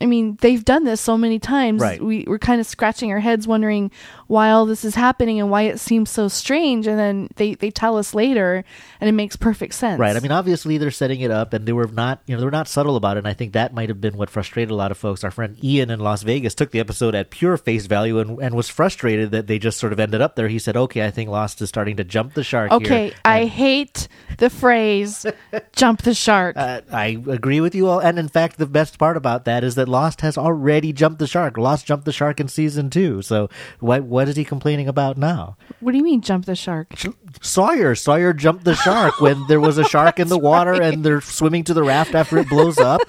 I mean, they've done this so many times. Right. We we're kind of scratching our heads, wondering why all this is happening and why it seems so strange. And then they they tell us later, and it makes perfect sense. Right. I mean, obviously they're setting it up, and they were not, you know, they were not subtle about it. And I think that might have been what frustrated a lot of folks. Our friend Ian in Las Vegas took the episode at pure face value and, and was frustrated that they just sort of ended up there. He said, "Okay, I think Lost is starting to jump the shark." Okay. I hate the phrase "jump the shark." uh, I agree with you all, and in fact, the best part about that is that Lost has already jumped the shark. Lost jumped the shark in season two. So what what is he complaining about now? what do you mean, jump the shark? Sawyer. Sawyer jumped the shark when there was a shark in the water and they're swimming to the raft after it blows up.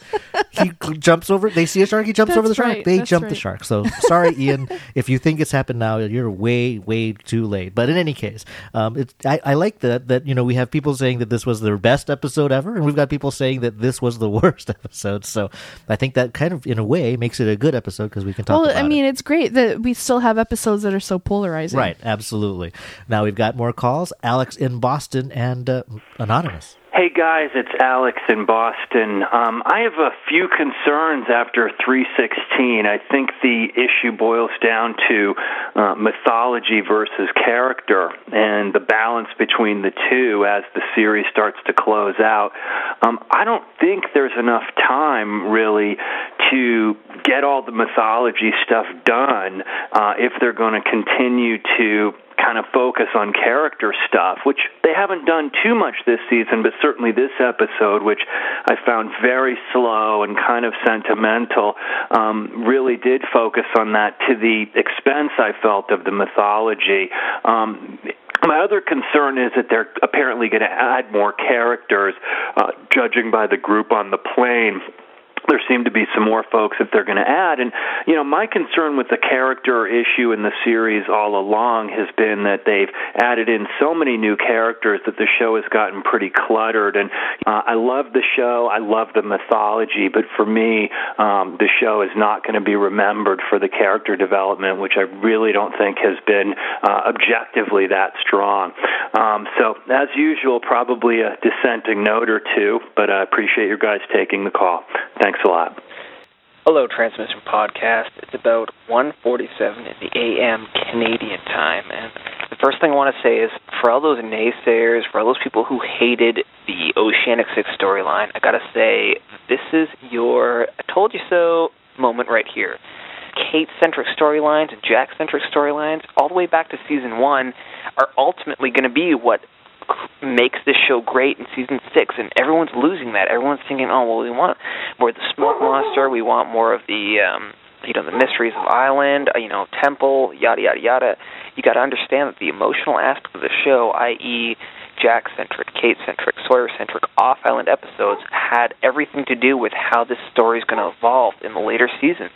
He jumps over. They see a shark. He jumps That's over the shark. right, They that's jump the shark. So sorry, Ian. If you think it's happened now, you're way, way too late. But in any case, um, it's, I, I like that that you know we have people saying that this was their best episode ever, and we've got people saying that this was the worst episode. So I think that kind of, in a way, makes it a good episode because we can talk. Well, about I it. mean, it's great that we still have episodes that are so polarizing. Right, absolutely. Now we've got more calls. Alex in Boston and uh, Anonymous. Hey guys, it's Alex in Boston. Um, I have a few concerns after 316. I think the issue boils down to uh, mythology versus character and the balance between the two as the series starts to close out. Um, I don't think there's enough time really to get all the mythology stuff done uh, if they're going to continue to kind of focus on character stuff, which they haven't done too much this season, but certainly this episode, which I found very slow and kind of sentimental, um, really did focus on that to the expense I felt of the mythology. Um, my other concern is that they're apparently going to add more characters, uh, judging by the group on the plane there seem to be some more folks that they're going to add. And, you know, my concern with the character issue in the series all along has been that they've added in so many new characters that the show has gotten pretty cluttered. And uh, I love the show, I love the mythology, but for me, um, the show is not going to be remembered for the character development, which I really don't think has been uh, objectively that strong. Um, so, as usual, probably a dissenting note or two, but I appreciate you guys taking the call. A lot. Hello, Transmission Podcast. It's about 1:47 in the AM Canadian time, and the first thing I want to say is, for all those naysayers, for all those people who hated the Oceanic Six storyline, I gotta say, this is your "I told you so" moment right here. Kate-centric storylines and Jack-centric storylines, all the way back to season one, are ultimately going to be what makes this show great in season six, and everyone's losing that. Everyone's thinking, "Oh, well, we want more of the smoke monster. We want more of the, um, you know, the mysteries of Island. uh, You know, Temple, yada yada yada." You got to understand that the emotional aspect of the show, i.e., Jack-centric, Kate-centric, Sawyer-centric, off-island episodes, had everything to do with how this story is going to evolve in the later seasons.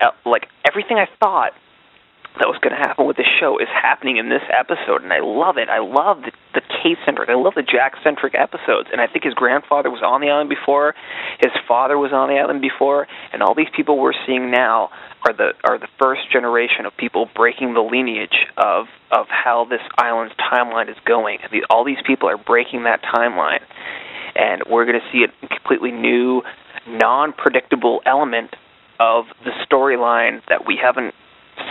Uh, like everything I thought that was going to happen with the show is happening in this episode, and I love it. I love the, the Kate-centric, I love the Jack-centric episodes, and I think his grandfather was on the island before, his father was on the island before, and all these people we're seeing now are the are the first generation of people breaking the lineage of of how this island's timeline is going. The, all these people are breaking that timeline, and we're going to see a completely new, non-predictable element of the storyline that we haven't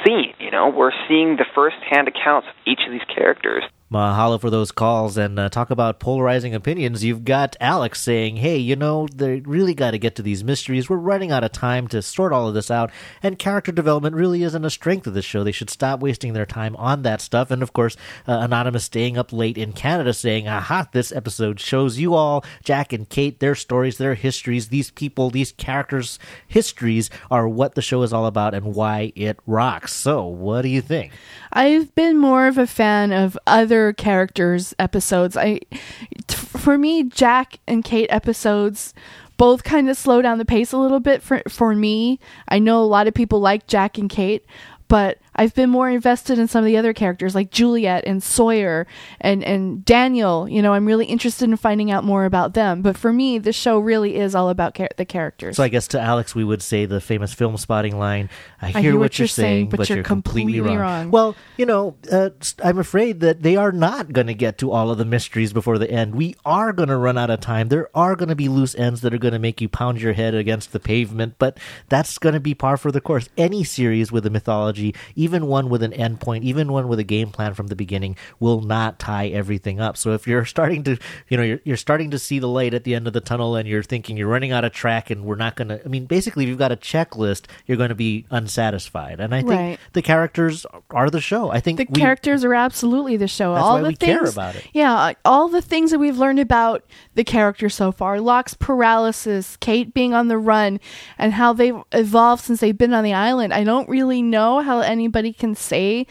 seen. You know, we're seeing the first-hand accounts of each of these characters. Mahalo for those calls and uh, talk about polarizing opinions. You've got Alex saying, hey, you know, they really got to get to these mysteries. We're running out of time to sort all of this out, and character development really isn't a strength of the show. They should stop wasting their time on that stuff. And of course, uh, Anonymous staying up late in Canada saying, aha, this episode shows you all, Jack and Kate, their stories, their histories, these people, these characters' histories are what the show is all about and why it rocks. So, what do you think? I've been more of a fan of other characters' episodes. I, t- for me, Jack and Kate episodes both kind of slow down the pace a little bit for for me. I know a lot of people like Jack and Kate, but I've been more invested in some of the other characters like Juliet and Sawyer and and Daniel. You know, I'm really interested in finding out more about them. But for me, the show really is all about char- the characters. So I guess to Alex, we would say the famous Filmspotting line: "I hear, what, you're saying, but, you're, completely, wrong. Well, you know, uh, I'm afraid that they are not going to get to all of the mysteries before the end. We are going to run out of time. There are going to be loose ends that are going to make you pound your head against the pavement, but that's going to be par for the course. Any series with a mythology, even one with an endpoint, even one with a game plan from the beginning, will not tie everything up. So if you're starting to, you know, you're, you're starting to see the light at the end of the tunnel and you're thinking you're running out of track and we're not going to, I mean, basically, if you've got a checklist, you're going to be unsatisfied. And I think Right. the characters are the show. I think the we, characters are absolutely the show. All the we things, care about it. Yeah, all the things that we've learned about the characters so far. Locke's paralysis, Kate being on the run, and how they've evolved since they've been on the island. I don't really know how anybody can say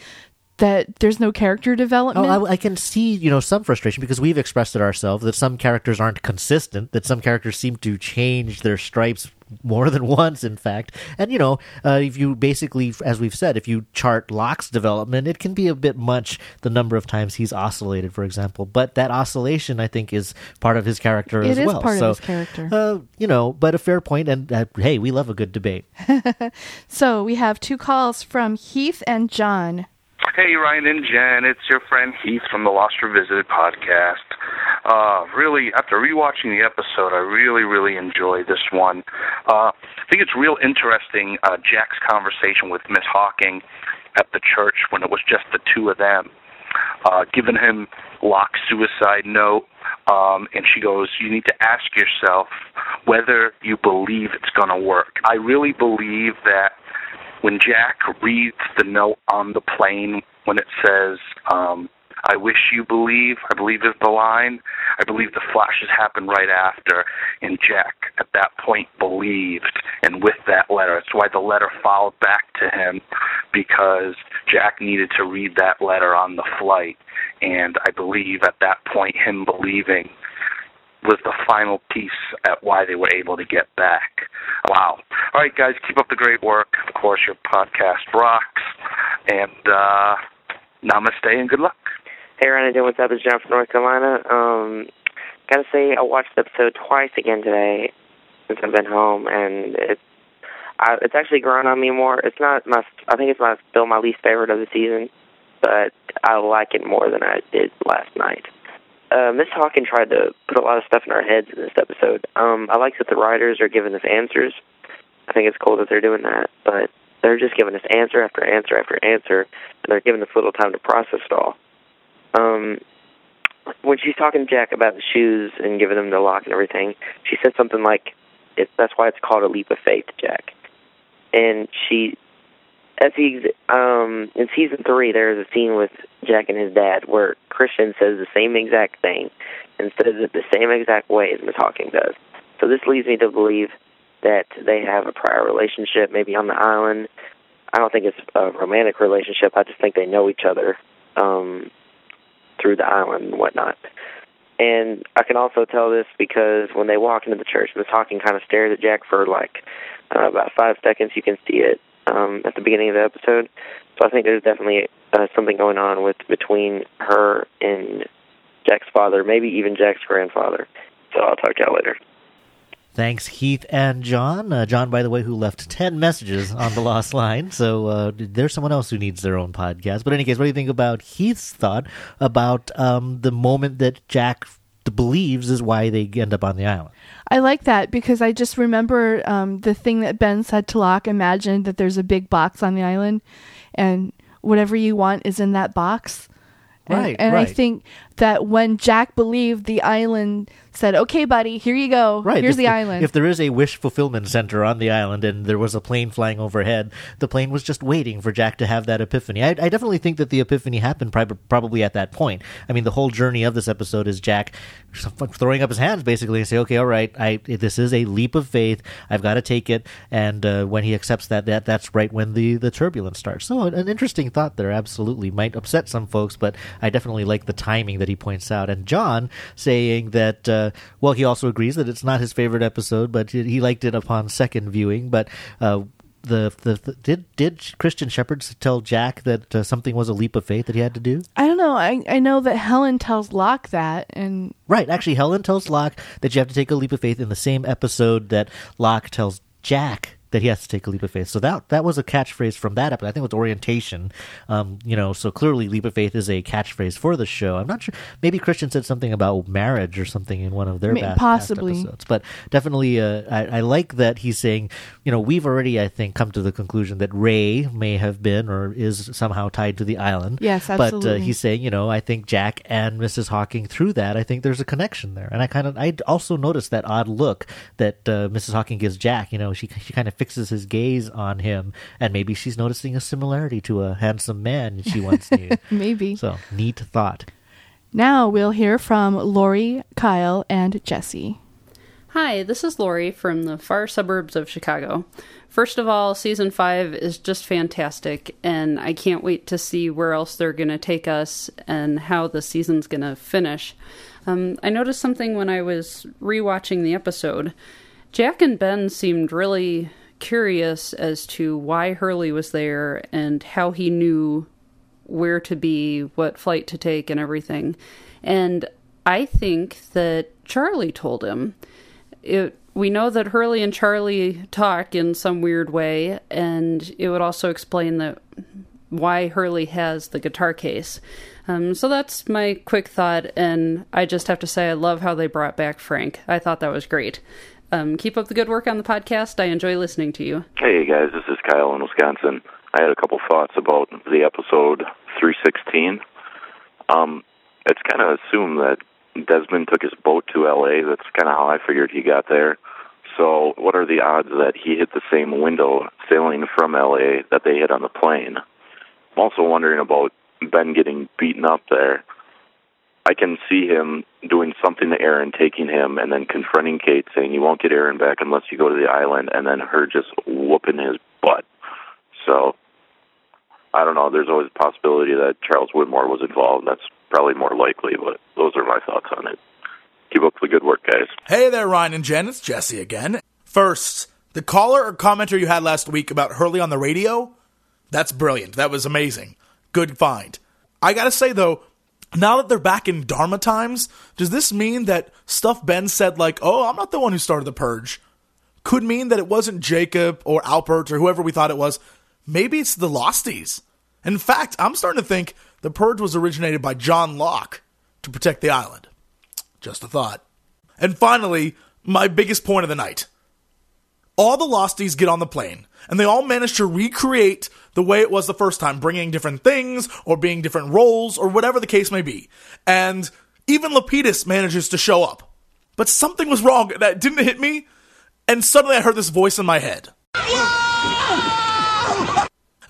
that there's no character development. Oh, I, I can see, you know, some frustration because we've expressed it ourselves that some characters aren't consistent, that some characters seem to change their stripes more than once, in fact. And, you know, uh, if you basically, as we've said, if you chart Locke's development, it can be a bit much the number of times he's oscillated, for example. But that oscillation, I think, is part of his character It as is well. part of his character. Uh, you know, but a fair point, and uh, hey, we love a good debate. so we have two calls from Heath and John. Hey, Ryan and Jen, it's your friend Heath from the Lost Revisited podcast. Uh, really, after rewatching the episode, I really, really enjoyed this one. Uh, I think it's real interesting, uh, Jack's conversation with Miss Hawking at the church when it was just the two of them, uh, giving him Locke's suicide note. Um, and she goes, You need to ask yourself whether you believe it's going to work. I really believe that when Jack reads the note on the plane when it says, um, I wish you believe, I believe is the line. I believe the flashes happen right after, and Jack at that point believed, and with that letter, it's why the letter followed back to him because Jack needed to read that letter on the flight, and I believe at that point, him believing was the final piece at why they were able to get back. Wow. All right, guys, keep up the great work. Of course, your podcast rocks. And uh, namaste and good luck. Hey, Ryan what's up? It's John from North Carolina. Um, gotta say, I watched the episode twice again today since I've been home, and it's I, it's actually grown on me more. It's not my, I think it's my still my least favorite of the season, but I like it more than I did last night. Uh, Miss Hawking tried to put a lot of stuff in our heads in this episode. Um, I like that the writers are giving us answers. I think it's cool that they're doing that, but they're just giving us answer after answer after answer, and they're giving us little time to process it all. Um, when she's talking to Jack about the shoes and giving him the lock and everything, she said something like, "It's that's why it's called a leap of faith, Jack." And she, as he, um, in season three, there's a scene with Jack and his dad where Christian says the same exact thing and says it the same exact way as Miss Hawking does. So this leads me to believe that they have a prior relationship, maybe on the island. I don't think it's a romantic relationship. I just think they know each other um, through the island and whatnot. And I can also tell this because when they walk into the church, Miss Hawking kind of stares at Jack for like uh, about five seconds. You can see it um, at the beginning of the episode. So I think there's definitely uh, something going on with between her and Jack's father, maybe even Jack's grandfather. So I'll talk to y'all later. Thanks, Heath and John. Uh, John, by the way, who left 10 messages on the Lost Line. So uh, there's someone else who needs their own podcast. But in any case, what do you think about Heath's thought about um, the moment that Jack believes is why they end up on the island? I like that because I just remember um, the thing that Ben said to Locke. Imagine that there's a big box on the island, and whatever you want is in that box. And, Right, and I think that when Jack believed the island said, "Okay, buddy, here you go. Right. Here's if, the island." If there is a wish fulfillment center on the island and there was a plane flying overhead, the plane was just waiting for Jack to have that epiphany. I, I definitely think that the epiphany happened prob- probably at that point. I mean, the whole journey of this episode is Jack throwing up his hands basically and say, "Okay, all right, I this is a leap of faith. I've got to take it." And uh, when he accepts that, that that's right when the the turbulence starts. So an, an interesting thought there. Absolutely might upset some folks, but I definitely like the timing that he points out. And John saying that, uh, well, he also agrees that it's not his favorite episode, but he he liked it upon second viewing. But uh, the, the, the did did Christian Shepard tell Jack that uh, something was a leap of faith that he had to do? I don't know. I I know that Helen tells Locke that, and Right. Actually, Helen tells Locke that you have to take a leap of faith in the same episode that Locke tells Jack that he has to take a leap of faith. So that that was a catchphrase from that episode. I think it was orientation. Um, you know, so clearly leap of faith is a catchphrase for the show. I'm not sure. Maybe Christian said something about marriage or something in one of their May- past, possibly. past episodes. But definitely, uh, I, I like that he's saying, you know, we've already, I think, come to the conclusion that Ray may have been or is somehow tied to the island. Yes, absolutely. But uh, he's saying, you know, I think Jack and Mrs. Hawking through that, I think there's a connection there. And I kind of, I also noticed that odd look that uh, Mrs. Hawking gives Jack. You know, she she kind of fixes his gaze on him, and maybe she's noticing a similarity to a handsome man she once knew. maybe. So neat thought. Now we'll hear from Lori, Kyle, and Jesse. Hi, this is Lori from the far suburbs of Chicago. First of all, season five is just fantastic, and I can't wait to see where else they're going to take us and how the season's going to finish. Um, I noticed something when I was rewatching the episode. Jack and Ben seemed really curious as to why Hurley was there and how he knew where to be, what flight to take, and everything. And I think that Charlie told him. It we know that Hurley and Charlie talk in some weird way, and it would also explain that why Hurley has the guitar case. Um, so that's my quick thought, and I just have to say I love how they brought back Frank. I thought that was great. Um, keep up the good work on the podcast. I enjoy listening to you. Hey guys, this is Kyle in Wisconsin. I had a couple thoughts about the episode 316. Um, it's kind of assumed that Desmond took his boat to L.A. That's kind of how I figured he got there. So, what are the odds that he hit the same window sailing from L.A. that they hit on the plane? I'm also wondering about Ben getting beaten up there. I can see him doing something to Aaron, taking him, and then confronting Kate, saying, "You won't get Aaron back unless you go to the island," and then her just whooping his butt. So, I don't know. There's always a possibility that Charles Widmore was involved. That's probably more likely, but those are my thoughts on it. Keep up the good work, guys. Hey there, Ryan and Jen. It's Jesse again. First, the caller or commenter you had last week about Hurley on the radio, that's brilliant. That was amazing. Good find. I gotta say, though, now that they're back in Dharma times, does this mean that stuff Ben said, like, oh, I'm not the one who started the purge, could mean that it wasn't Jacob or Alpert or whoever we thought it was? Maybe it's the Losties. In fact, I'm starting to think the purge was originated by John Locke to protect the island. Just a thought. And finally, my biggest point of the night. All the Losties get on the plane, and they all managed to recreate the way it was the first time, bringing different things, or being different roles, or whatever the case may be. And even Lapidus manages to show up. But something was wrong that didn't hit me, and suddenly I heard this voice in my head.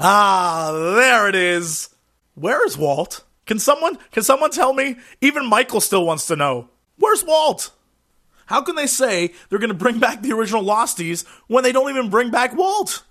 Ah, there it is. Where is Walt? Can someone can someone tell me? Even Michael still wants to know. Where's Walt? How can they say they're going to bring back the original Losties when they don't even bring back Walt?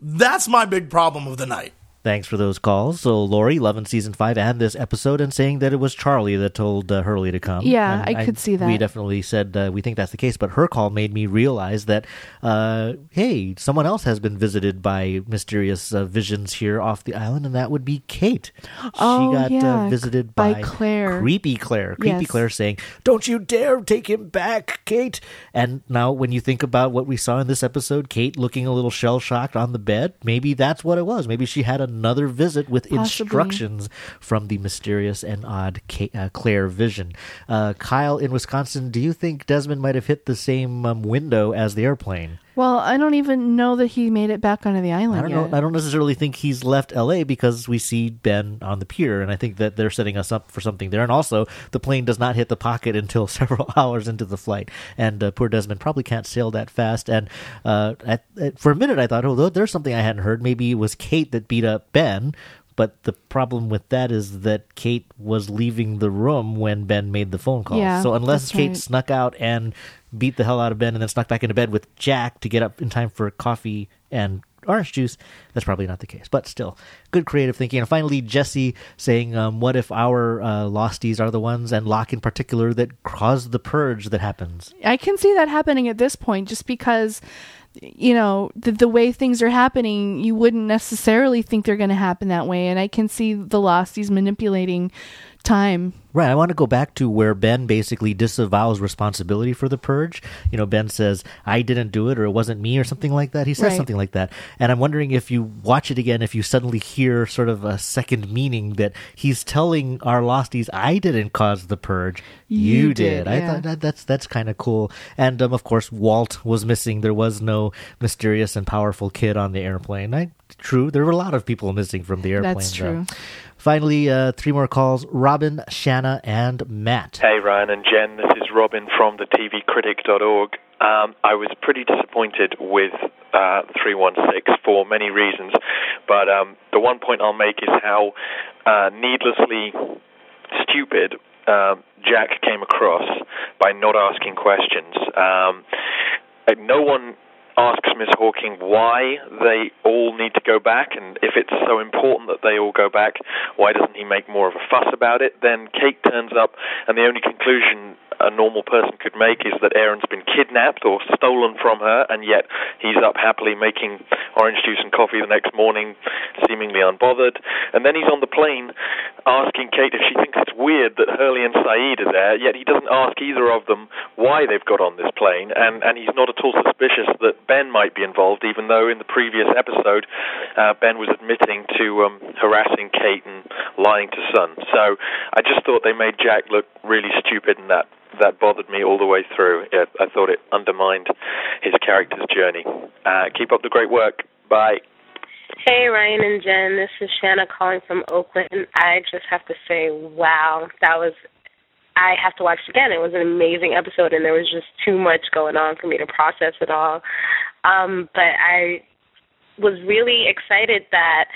That's my big problem of the night. Thanks for those calls. So Lori, loving season five and this episode, and saying that it was Charlie that told uh, Hurley to come. Yeah, And I could see that. We definitely said uh, we think that's the case, but her call made me realize that, uh, hey, someone else has been visited by mysterious uh, visions here off the island, and that would be Kate. Oh, she got yeah, uh, visited by by, Claire. creepy Claire, creepy Yes. Claire saying, "Don't you dare take him back, Kate." And now, when you think about what we saw in this episode, Kate looking a little shell shocked on the bed, maybe that's what it was. Maybe she had another visit with Possibly. instructions from the mysterious and odd Ka- uh, Claire vision. Uh, Kyle in Wisconsin, do you think Desmond might have hit the same um, window as the airplane? Well, I don't even know that he made it back onto the island I don't yet. know. I don't necessarily think he's left L.A. because we see Ben on the pier, and I think that they're setting us up for something there. And also, the plane does not hit the pocket until several hours into the flight, and uh, poor Desmond probably can't sail that fast. And uh, at, at, for a minute, I thought, oh, there's something I hadn't heard. Maybe it was Kate that beat up Ben. But the problem with that is that Kate was leaving the room when Ben made the phone call. Yeah, so unless Kate right. snuck out and beat the hell out of Ben and then snuck back into bed with Jack to get up in time for coffee and orange juice, that's probably not the case. But still, good creative thinking. And finally, Jesse saying, um, "What if our uh, losties are the ones, and Locke in particular, that caused the purge that happens?" I can see that happening at this point just because you know the, the way things are happening you wouldn't necessarily think they're going to happen that way. And i can see the losties manipulating time Right. I want to go back to where Ben basically disavows responsibility for the purge. You know, Ben says, I didn't do it or it wasn't me or something like that. He says Right. something like that. And I'm wondering if you watch it again, if you suddenly hear sort of a second meaning that he's telling our losties, I didn't cause the purge. You did, I yeah. thought that, that's, that's kind of cool. And um, of course, Walt was missing. There was no mysterious and powerful kid on the airplane. I, true. There were a lot of people missing from the airplane. That's though. Finally, uh, three more calls Robin, Shanna, and Matt. Hey, Ryan and Jen. This is Robin from the TVCritic.org. Um, I was pretty disappointed with uh, 316 for many reasons, but um, the one point I'll make is how uh, needlessly stupid uh, Jack came across by not asking questions. Um, no one asks Miss Hawking why they all need to go back, and if it's so important that they all go back, why doesn't he make more of a fuss about it? Then Kate turns up, and the only conclusion a normal person could make is that Aaron's been kidnapped or stolen from her, and yet he's up happily making orange juice and coffee the next morning, seemingly unbothered. And then he's on the plane asking Kate if she thinks it's weird that Hurley and Sayid are there, yet he doesn't ask either of them why they've got on this plane, and, and he's not at all suspicious that Ben might be involved, even though in the previous episode uh, Ben was admitting to um, harassing Kate and lying to Sun. So I just thought they made Jack look really stupid, and that that bothered me all the way through. Yeah, I thought it undermined his character's journey. Uh, keep up the great work. Bye. Hey, Ryan and Jen. This is Shanna calling from Oakland. I just have to say, wow, that was. I have to watch it again. It was an amazing episode, and there was just too much going on for me to process it all. Um, but I was really excited that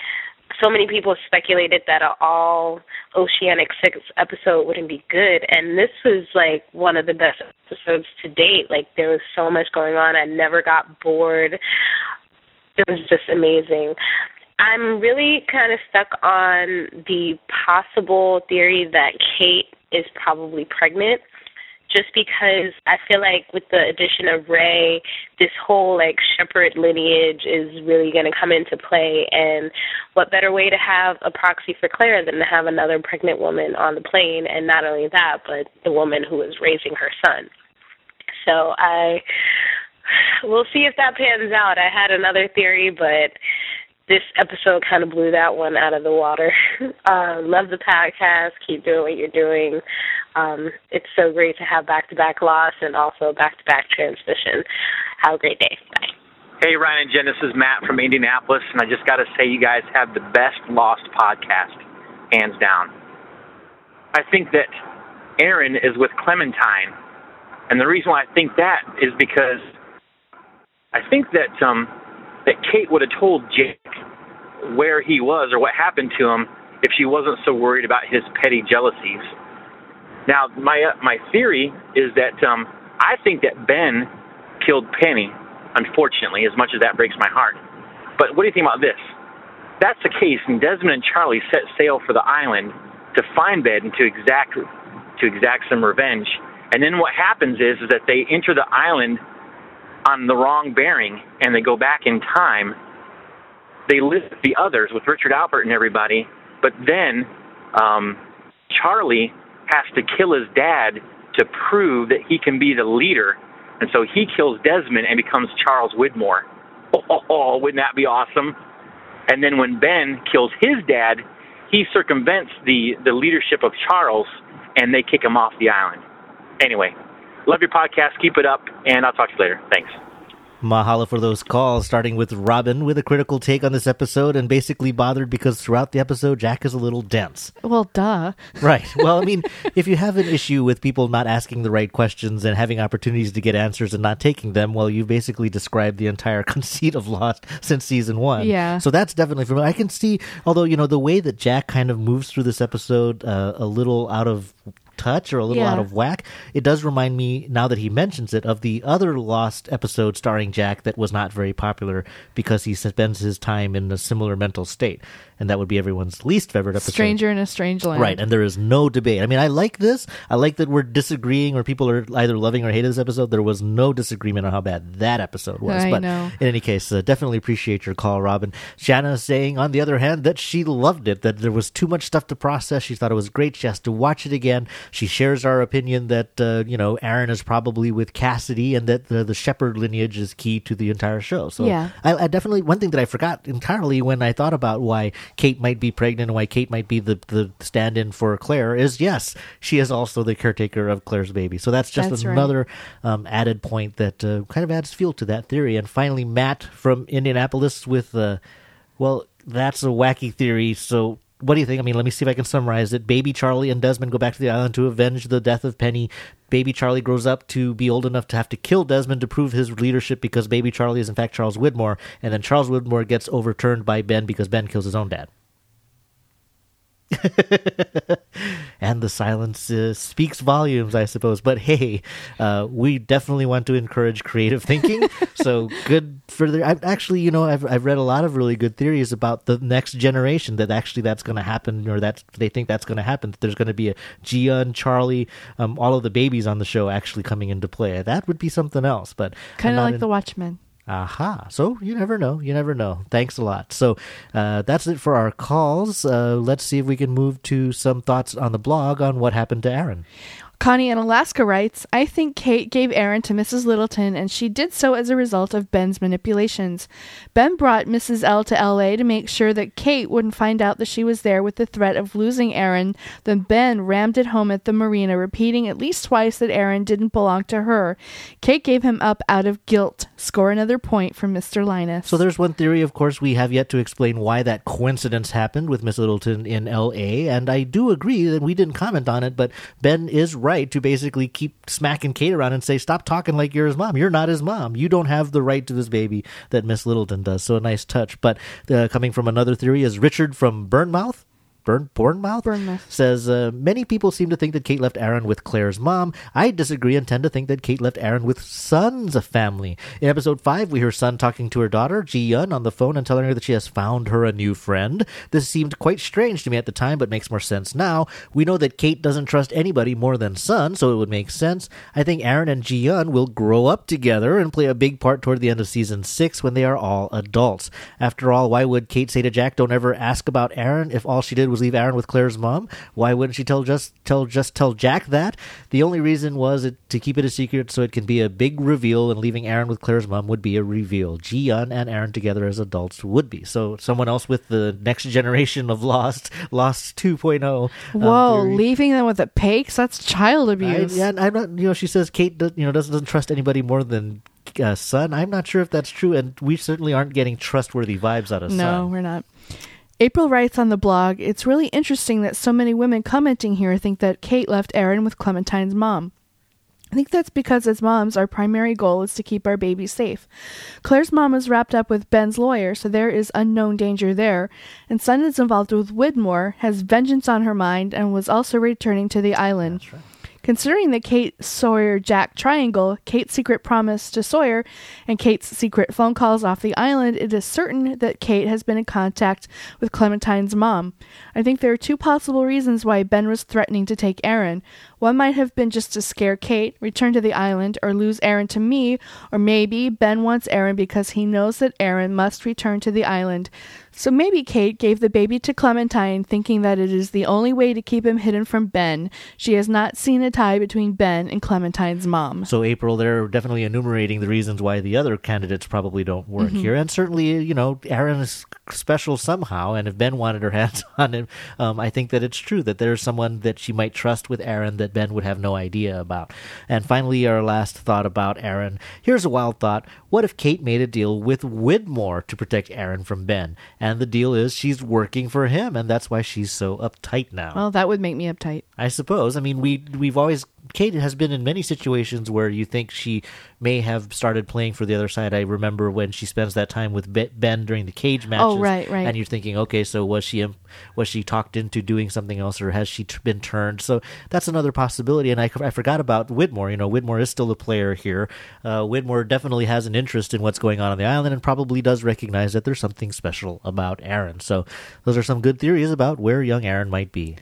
so many people speculated that an all Oceanic Six episode wouldn't be good, and this was like one of the best episodes to date. Like there was so much going on. I never got bored. It was just amazing. I'm really kind of stuck on the possible theory that Kate is probably pregnant just because I feel like with the addition of Ray, this whole like shepherd lineage is really going to come into play. And what better way to have a proxy for Claire than to have another pregnant woman on the plane? And not only that, but the woman who is raising her son. So I, we'll see if that pans out. I had another theory, but this episode kind of blew that one out of the water. uh, love the podcast. Keep doing what you're doing. Um, it's so great to have back-to-back Lost and also back-to-back transmission. Have a great day. Bye. Hey, Ryan and Jen, this is Matt from Indianapolis, and I just got to say, you guys have the best Lost podcast, hands down. I think that Aaron is with Clementine, and the reason why I think that is because I think that um, that Kate would have told Jake where he was or what happened to him if she wasn't so worried about his petty jealousies. Now, my uh, my theory is that um, I think that Ben killed Penny. Unfortunately, as much as that breaks my heart. But what do you think about this? That's the case, and Desmond and Charlie set sail for the island to find Ben and to exact to exact some revenge. And then what happens is, is that they enter the island on the wrong bearing, and they go back in time. They list the others with Richard Alpert and everybody, but then um, Charlie has to kill his dad to prove that he can be the leader, and so he kills Desmond and becomes Charles Widmore. Oh, wouldn't that be awesome? And then when Ben kills his dad, he circumvents the the leadership of Charles, and they kick him off the island. Anyway, love your podcast. Keep it up, and I'll talk to you later. Thanks. Mahalo for those calls, starting with Robin with a critical take on this episode and basically bothered because throughout the episode, Jack is a little dense. Well, duh. Right. Well, I mean, if you have an issue with people not asking the right questions and having opportunities to get answers and not taking them, well, you basically described the entire conceit of Lost since season one. Yeah. So that's definitely for me. I can see, although, you know, the way that Jack kind of moves through this episode uh, a little out of touch or a little Yeah. out of whack. It does remind me, now that he mentions it, of the other Lost episode starring Jack that was not very popular because he spends his time in a similar mental state. And that would be everyone's least favorite episode. Stranger in a strange land. Right, and there is no debate. I mean, I like this. I like that we're disagreeing or people are either loving or hating this episode. There was no disagreement on how bad that episode was. I but know. in any case, uh, definitely appreciate your call, Robin. Shanna saying, on the other hand, that she loved it, that there was too much stuff to process. She thought it was great. She has to watch it again. She shares our opinion that, uh, you know, Aaron is probably with Cassidy and that the, the Shepherd lineage is key to the entire show. So Yeah. I, I definitely, one thing that I forgot entirely when I thought about why Kate might be pregnant and why Kate might be the, the stand in for Claire is yes, she is also the caretaker of Claire's baby. So that's just That's right. another um, added point that uh, kind of adds fuel to that theory. And finally, Matt from Indianapolis with, uh, well, that's a wacky theory. So what do you think? I mean, let me see if I can summarize it. Baby Charlie and Desmond go back to the island to avenge the death of Penny. Baby Charlie grows up to be old enough to have to kill Desmond to prove his leadership because Baby Charlie is in fact Charles Widmore, and then Charles Widmore gets overturned by Ben because Ben kills his own dad. and the silence uh, speaks volumes, I suppose. But hey, uh, we definitely want to encourage creative thinking. so good for the. I've actually, you know, I've I've read a lot of really good theories about the next generation that actually that's going to happen, or that they think that's going to happen. That there's going to be a Gia and Charlie, um, all of the babies on the show actually coming into play. That would be something else. But Kind of like in- The Watchmen. Aha. So you never know. You never know. Thanks a lot. So uh, that's it for our calls. Uh, let's see if we can move to some thoughts on the blog on what happened to Aaron. Connie in Alaska writes, I think Kate gave Aaron to Mrs. Littleton, and she did so as a result of Ben's manipulations. Ben brought Mrs. L to LA to make sure that Kate wouldn't find out that she was there with the threat of losing Aaron. Then Ben rammed it home at the marina, repeating at least twice that Aaron didn't belong to her. Kate gave him up out of guilt. Score another point from Mr. Linus. So there's one theory, of course, we have yet to explain why that coincidence happened with Miss Littleton in L.A. And I do agree that we didn't comment on it, but Ben is right to basically keep smacking Kate around and say, "Stop talking like you're his mom. You're not his mom. You don't have the right to this baby that Miss Littleton does." So a nice touch. But uh, coming from another theory is Richard from Burnmouth. Burn, Bournemouth Bournemouth. says uh, many people seem to think that Kate left Aaron with Claire's mom. I disagree and tend to think that Kate left Aaron with Sun's family. In episode five, we hear Sun talking to her daughter Ji Yeon on the phone and telling her that she has found her a new friend. This seemed quite strange to me at the time, but makes more sense now. We know that Kate doesn't trust anybody more than Sun, so it would make sense. I think Aaron and Ji Yeon will grow up together and play a big part toward the end of season six when they are all adults. After all, why would Kate say to Jack, "Don't ever ask about Aaron"? If all she did was leave Aaron with Claire's mom, why wouldn't she tell just tell just tell Jack that? The only reason was it, to keep it a secret so it can be a big reveal, and leaving Aaron with Claire's mom would be a reveal. Ji Yeon and Aaron together as adults would be. So someone else with the next generation of Lost, Lost 2.0. um, Whoa, theory. leaving them with the Paiks? That's child I, abuse. yeah, I'm not. You know, she says Kate, does, you know, doesn't, doesn't trust anybody more than uh, Sun. I'm not sure if that's true, and we certainly aren't getting trustworthy vibes out of No, Sun. we're not. April writes on the blog, It's really interesting that so many women commenting here think that Kate left Aaron with Clementine's mom. I think that's because as moms, our primary goal is to keep our baby safe. Claire's mom is wrapped up with Ben's lawyer, so there is unknown danger there. And Sun is involved with Widmore, has vengeance on her mind, and was also returning to the island. Considering the Kate Sawyer Jack triangle, Kate's secret promise to Sawyer, and Kate's secret phone calls off the island, it is certain that Kate has been in contact with Clementine's mom. I think there are two possible reasons why Ben was threatening to take Aaron. One might have been just to scare Kate, return to the island, or lose Aaron to me, or maybe Ben wants Aaron because he knows that Aaron must return to the island. So maybe Kate gave the baby to Clementine thinking that it is the only way to keep him hidden from Ben. She has not seen a tie between Ben and Clementine's mom. So April, they're definitely enumerating the reasons why the other candidates probably don't work Mhm. here, and certainly, you know, Aaron is special somehow. And if Ben wanted her hands on him, um, I think that it's true that there's someone that she might trust with Aaron that that Ben would have no idea about. And finally, our last thought about Aaron. Here's a wild thought. What if Kate made a deal with Widmore to protect Aaron from Ben? And the deal is she's working for him, and that's why she's so uptight now. Well, that would make me uptight. I suppose. I mean, we we've always Kate has been in many situations where you think she may have started playing for the other side. I remember when she spends that time with Ben during the cage matches. Oh, right, right. And you're thinking, okay, so was she was she talked into doing something else, or has she t- been turned? So that's another possibility. And I, I forgot about Widmore. You know, Widmore is still a player here. Uh, Widmore definitely has an interest in what's going on on the island, and probably does recognize that there's something special about Aaron. So those are some good theories about where young Aaron might be.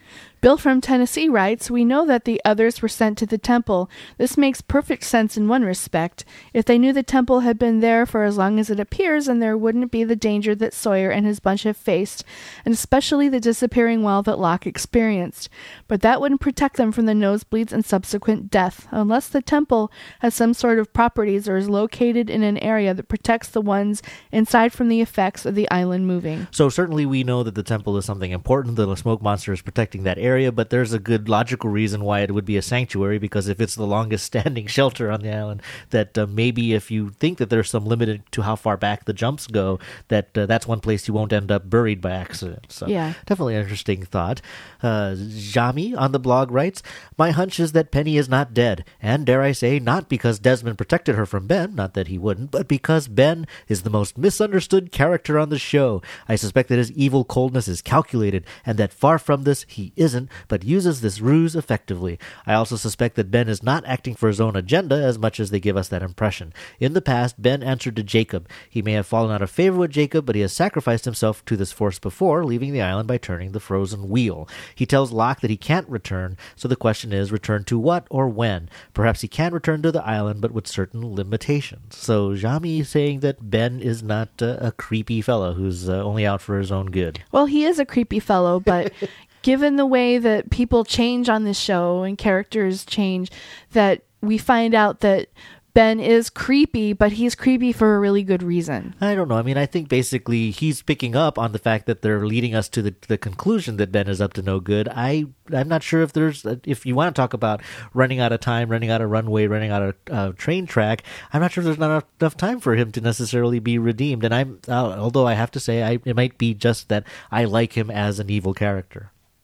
Bill from Tennessee writes, We know that the others were sent to the temple. This makes perfect sense in one respect. If they knew the temple had been there for as long as it appears, then there wouldn't be the danger that Sawyer and his bunch have faced, and especially the disappearing well that Locke experienced. But that wouldn't protect them from the nosebleeds and subsequent death, unless the temple has some sort of properties or is located in an area that protects the ones inside from the effects of the island moving. So certainly we know that the temple is something important. That the smoke monster is protecting that area, but there's a good logical reason why it would be a sanctuary because if it's the longest standing shelter on the island, that uh, maybe if you think that there's some limit to how far back the jumps go, that uh, that's one place you won't end up buried by accident. So Yeah. definitely an interesting thought. Uh, Jami on the blog writes, "My hunch is that Penny is not dead, and dare I say, not because Desmond protected her from Ben, not that he wouldn't, but because Ben is the most misunderstood character on the show. I suspect that his evil coldness is calculated, and that far from this he isn't, but uses this ruse effectively. I also suspect that Ben is not acting for his own agenda as much as they give us that impression. In the past, Ben answered to Jacob. He may have fallen out of favor with Jacob, but he has sacrificed himself to this force before, leaving the island by turning the frozen wheel. He tells Locke that he can't return, so the question is return to what or when? Perhaps he can return to the island, but with certain limitations. So Jami saying that Ben is not uh, a creepy fellow who's uh, only out for his own good. Well, he is a creepy fellow, but given the way that people change on this show and characters change, that we find out that Ben is creepy, but he's creepy for a really good reason. I don't know. I mean, I think basically he's picking up on the fact that they're leading us to the the conclusion that Ben is up to no good. I I'm not sure if there's if you want to talk about running out of time, running out of runway, running out of uh, train track. I'm not sure there's not enough, time for him to necessarily be redeemed. And I'm uh, although I have to say, I it might be just that I like him as an evil character.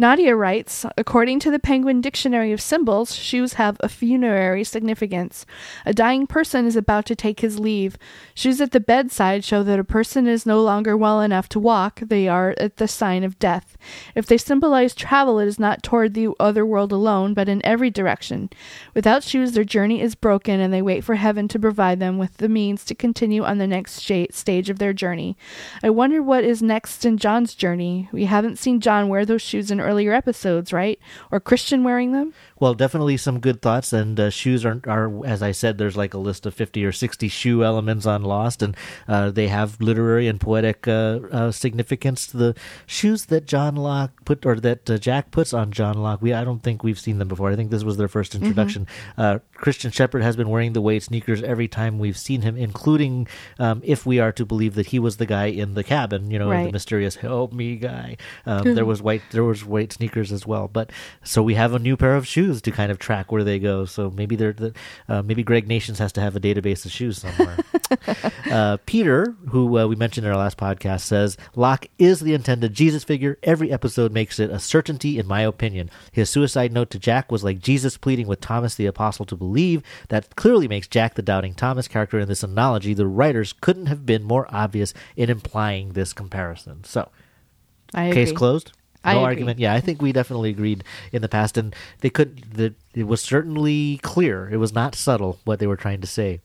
Nadia writes, according to the Penguin Dictionary of Symbols, shoes have a funerary significance. A dying person is about to take his leave. Shoes at the bedside show that a person is no longer well enough to walk. They are at the sign of death. If they symbolize travel, it is not toward the other world alone, but in every direction. Without shoes, their journey is broken, and they wait for heaven to provide them with the means to continue on the next stage of their journey. I wonder what is next in John's journey. We haven't seen John wear those shoes in earlier episodes, right? Or Christian wearing them? Well, definitely some good thoughts, and uh, shoes are, are, as I said, there's like a list of 50 or 60 shoe elements on Lost, and uh, they have literary and poetic uh, uh, significance. The shoes that John Locke put, or that uh, Jack puts on John Locke, we I don't think we've seen them before. I think this was their first introduction. Uh, Christian Shepherd has been wearing the weight sneakers every time we've seen him, including um, if we are to believe that he was the guy in the cabin, you know, the mysterious "Help me" guy. Um, there was white, there was white sneakers as well, but so we have a new pair of shoes to kind of track where they go. So maybe they're the, uh, maybe Gregg Nations has to have a database of shoes somewhere. uh, Peter, who uh, we mentioned in our last podcast, says Locke is the intended Jesus figure. Every episode makes it a certainty, in my opinion. His suicide note to Jack was like Jesus pleading with Thomas the apostle to believe. That clearly makes Jack the doubting Thomas character in this analogy. The writers couldn't have been more obvious in implying this comparison. So, case closed. I No agree. argument. Yeah, I think we definitely agreed in the past, and they could. The, it was certainly clear. It was not subtle what they were trying to say.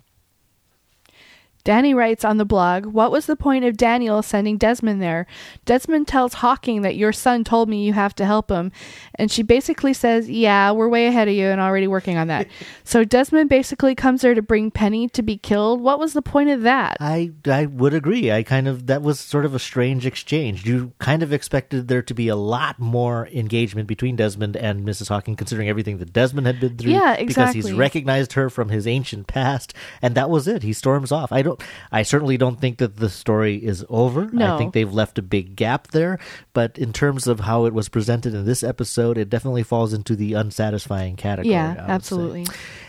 Danny writes on the blog, What was the point of Daniel sending Desmond there? Desmond tells Hawking that your son told me you have to help him. And she basically says, Yeah, we're way ahead of you and already working on that. so Desmond basically comes there to bring Penny to be killed. What was the point of that? I I would agree. I kind of that was sort of a strange exchange. You kind of expected there to be a lot more engagement between Desmond and Mrs. Hawking, considering everything that Desmond had been through. Yeah, exactly. Because he's recognized her from his ancient past, and that was it. He storms off. I don't. Don't. I certainly don't think that the story is over. No. I think they've left a big gap there. But in terms of how it was presented in this episode, it definitely falls into the unsatisfying category. yeah, would say.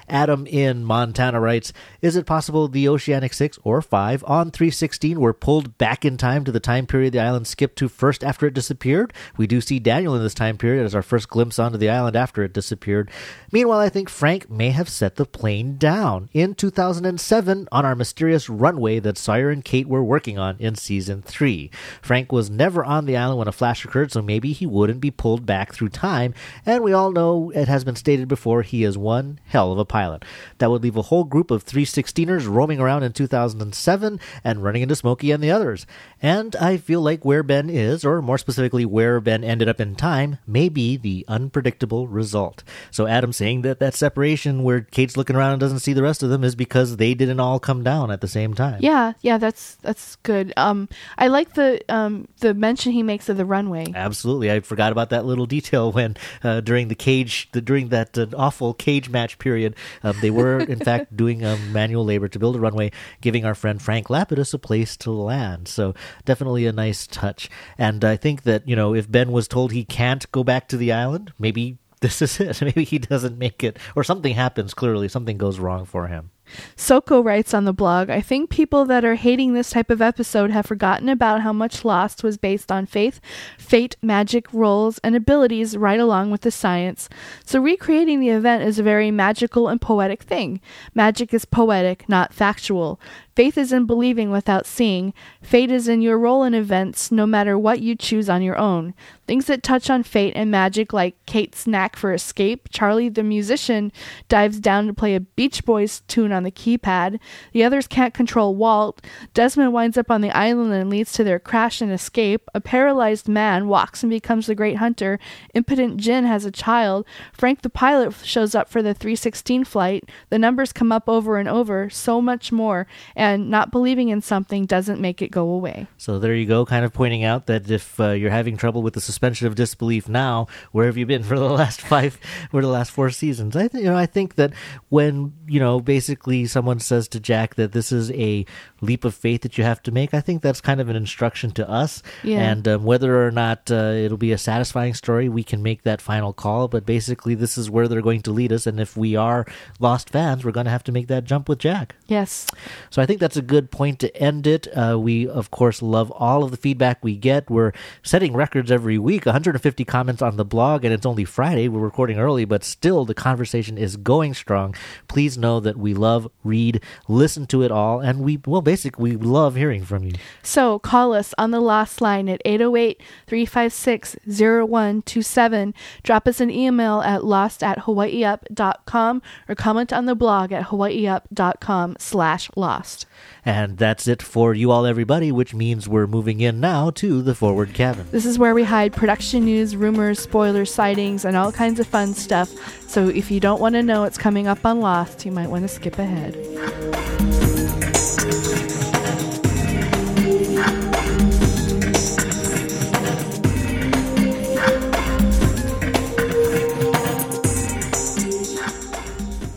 Adam in Montana writes Is it possible the Oceanic 6 or 5 on 316 were pulled back in time to the time period the island skipped to first after it disappeared? We do see Daniel in this time period as our first glimpse onto the island after it disappeared. Meanwhile, I think Frank may have set the plane down in 2007 on our mysterious runway that Sawyer and Kate were working on in season 3. Frank was never on the island when a flash occurred, so maybe he wouldn't be pulled back through time, and we all know it has been stated before he is one hell of a pilot. That would leave a whole group of 316ers roaming around in 2007 and running into Smokey and the others. And I feel like where Ben is, or more specifically where Ben ended up in time, may be the unpredictable result. So Adam saying that that separation where Kate's looking around and doesn't see the rest of them is because they didn't all come down at the same time. Yeah, yeah, that's that's good. Um, I like the um the mention he makes of the runway. Absolutely, I forgot about that little detail when uh, during the cage, the, during that uh, awful cage match period, um, they were in fact doing um, manual labor to build a runway, giving our friend Frank Lapidus a place to land. So definitely a nice touch. And I think that you know if Ben was told he can't go back to the island, maybe this is it. Maybe he doesn't make it, or something happens. Clearly, something goes wrong for him. Soko writes on the blog I think people that are hating this type of episode have forgotten about how much Lost was based on faith, fate, magic, roles, and abilities right along with the science. So recreating the event is a very magical and poetic thing. Magic is poetic, not factual. Faith is in believing without seeing. Fate is in your role in events, no matter what you choose on your own. Things that touch on fate and magic, like Kate's knack for escape, Charlie the musician dives down to play a Beach Boys tune on the keypad, the others can't control Walt, Desmond winds up on the island and leads to their crash and escape, a paralyzed man walks and becomes the great hunter, impotent Jin has a child, Frank the pilot shows up for the 316 flight, the numbers come up over and over, so much more, and not believing in something doesn't make it go away. So there you go, kind of pointing out that if uh, you're having trouble with the suspension of disbelief now, where have you been for the last five, or the last four seasons? I think you know, I think that when you know, basically someone says to Jack that this is a leap of faith that you have to make, I think that's kind of an instruction to us. Yeah. And um, whether or not uh, it'll be a satisfying story, we can make that final call. But basically, this is where they're going to lead us, and if we are lost fans, we're going to have to make that jump with Jack. Yes. So I think that's a good point to end it. Uh, we, of course, love all of the feedback we get. We're setting records every week 150 comments on the blog, and it's only Friday. We're recording early, but still the conversation is going strong. Please know that we love, read, listen to it all, and we, well, basically, we love hearing from you. So call us on the last line at 808 356 0127. Drop us an email at lost at hawaiiup.com or comment on the blog at hawaiiup.com slash lost. And that's it for you all, everybody, which means we're moving in now to the forward cabin. This is where we hide production news, rumors, spoilers, sightings, and all kinds of fun stuff. So if you don't want to know what's coming up on Lost, you might want to skip ahead ahead.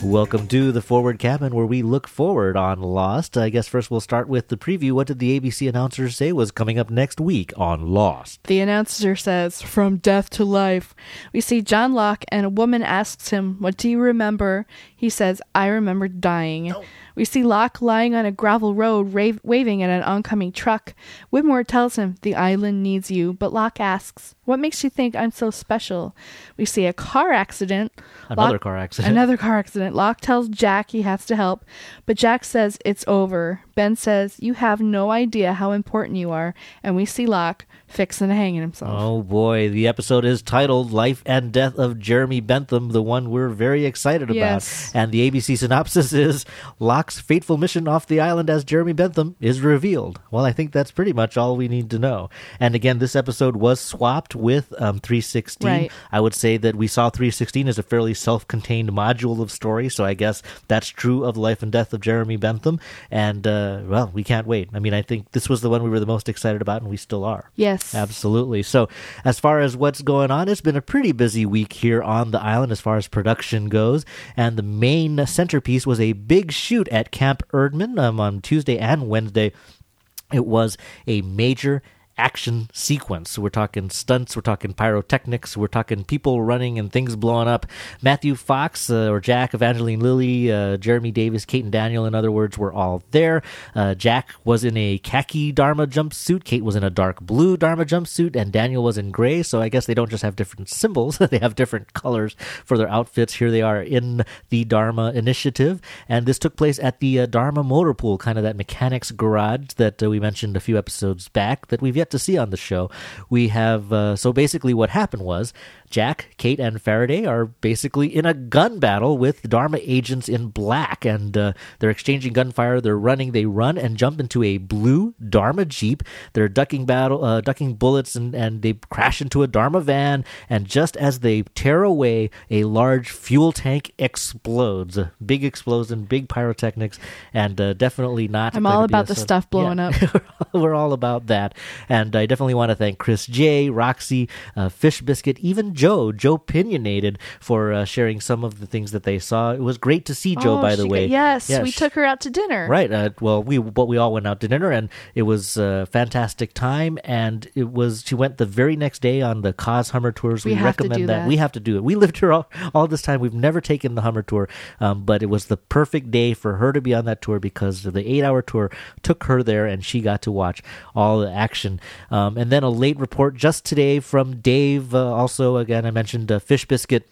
Welcome to the Forward Cabin, where we look forward on Lost. I guess first we'll start with the preview. What did the ABC announcers say was coming up next week on Lost? The announcer says, From death to life. We see John Locke, and a woman asks him, What do you remember? He says, I remember dying. Oh. We see Locke lying on a gravel road, rave- waving at an oncoming truck. Widmore tells him, The island needs you, but Locke asks, What makes you think I'm so special? We see a car accident. Another Locke- car accident. Another car accident. Locke tells Jack he has to help, but Jack says it's over. Ben says, You have no idea how important you are. And we see Locke fixing to hanging himself. Oh boy, the episode is titled Life and Death of Jeremy Bentham, the one we're very excited about. Yes. And the ABC synopsis is Locke's fateful mission off the island as Jeremy Bentham is revealed. Well, I think that's pretty much all we need to know. And again, this episode was swapped with um, 316. Right. I would say that we saw 316 as a fairly self contained module of story, so I guess that's true of the life and death of Jeremy Bentham. And, uh, well, we can't wait. I mean, I think this was the one we were the most excited about, and we still are. Yes. Absolutely. So, as far as what's going on, it's been a pretty busy week here on the island as far as production goes. And the main centerpiece was a big shoot at Camp Erdman um, on Tuesday and Wednesday. It was a major action sequence. We're talking stunts, we're talking pyrotechnics, we're talking people running and things blowing up. Matthew Fox uh, or Jack, Evangeline Lilly, uh, Jeremy Davies, Kate and Daniel, in other words, were all there. Uh, Jack was in a khaki Dharma jumpsuit, Kate was in a dark blue Dharma jumpsuit, and Daniel was in gray. So I guess they don't just have different symbols, they have different colors for their outfits. Here they are in the Dharma initiative. And this took place at the uh, Dharma Motor Pool, kind of that mechanics garage that uh, we mentioned a few episodes back that we've yet to see on the show. We have uh, so basically what happened was Jack, Kate, and Faraday are basically in a gun battle with Dharma agents in black, and uh, they're exchanging gunfire. They're running. They run and jump into a blue Dharma jeep. They're ducking battle, uh, ducking bullets, and and they crash into a Dharma van. And just as they tear away, a large fuel tank explodes. Big explosion, big pyrotechnics, and uh, definitely not. I'm all about the stuff blowing Yeah. up. We're all about that. And I definitely want to thank Chris J, Roxy, uh, Fish Biscuit, even Joe, Joe Pinionated, for uh, sharing some of the things that they saw. It was great to see Joe, Oh, by the way. Yes, Yeah, we took her out to dinner. Right. Uh, well, we but we all went out to dinner, and it was a fantastic time. And it was she went the very next day on the Cause Hummer tours. We We, have to recommend that. that. We have to do it. We lived here all, all this time. We've never taken the Hummer tour, um, but it was the perfect day for her to be on that tour because the eight-hour tour took her there, and she got to watch all the action. Um, and then a late report just today from Dave. Uh, also, again, I mentioned uh, Fish Biscuit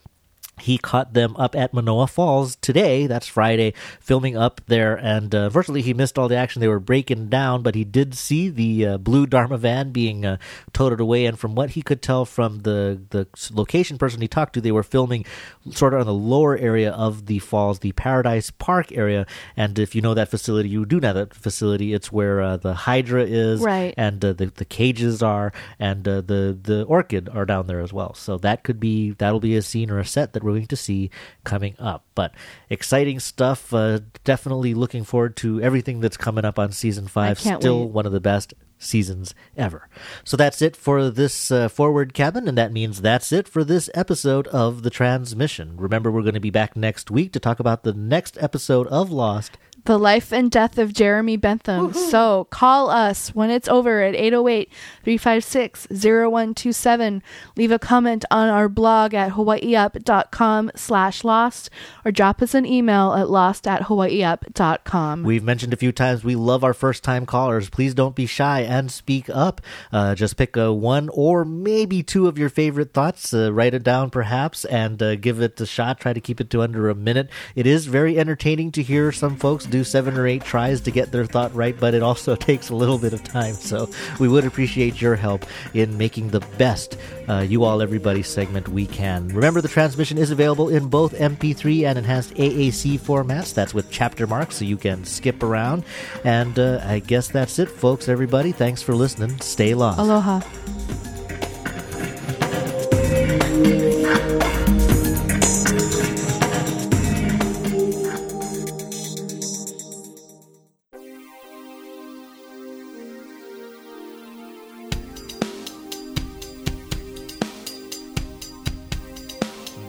he caught them up at Manoa Falls today. That's Friday, filming up there. And uh, unfortunately, he missed all the action. They were breaking down, but he did see the uh, blue Dharma van being uh, toted away. And from what he could tell from the the location person he talked to, they were filming sort of on the lower area of the falls, the Paradise Park area. And if you know that facility, you do know that facility. It's where uh, the Hydra is, Right. and uh, the the cages are, and uh, the the orchid are down there as well. So that could be that'll be a scene or a set that we're going to see coming up. But exciting stuff. Uh, definitely looking forward to everything that's coming up on season five. Still wait. one of the best seasons ever. So that's it for this uh, forward cabin, and that means that's it for this episode of the transmission. Remember, we're going to be back next week to talk about the next episode of Lost. The life and death of Jeremy Bentham. So call us when it's over at 808 356 0127. Leave a comment on our blog at hawaiiup.com slash lost or drop us an email at lost at hawaiiup.com. We've mentioned a few times we love our first time callers. Please don't be shy and speak up. Uh, just pick a one or maybe two of your favorite thoughts, uh, write it down perhaps, and uh, give it a shot. Try to keep it to under a minute. It is very entertaining to hear some folks do seven or eight tries to get their thought right, but it also takes a little bit of time. So we would appreciate your help in making the best uh, You All Everybody segment we can. Remember, the transmission is available in both MP3 and enhanced AAC formats. That's with chapter marks, so you can skip around. And uh, I guess that's it, folks. Everybody, thanks for listening. Stay lost. Aloha.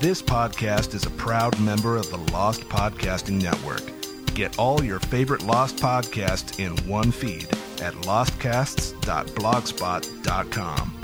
This podcast is a proud member of the Lost Podcasting Network. Get all your favorite Lost podcasts in one feed at lostcasts.blogspot.com.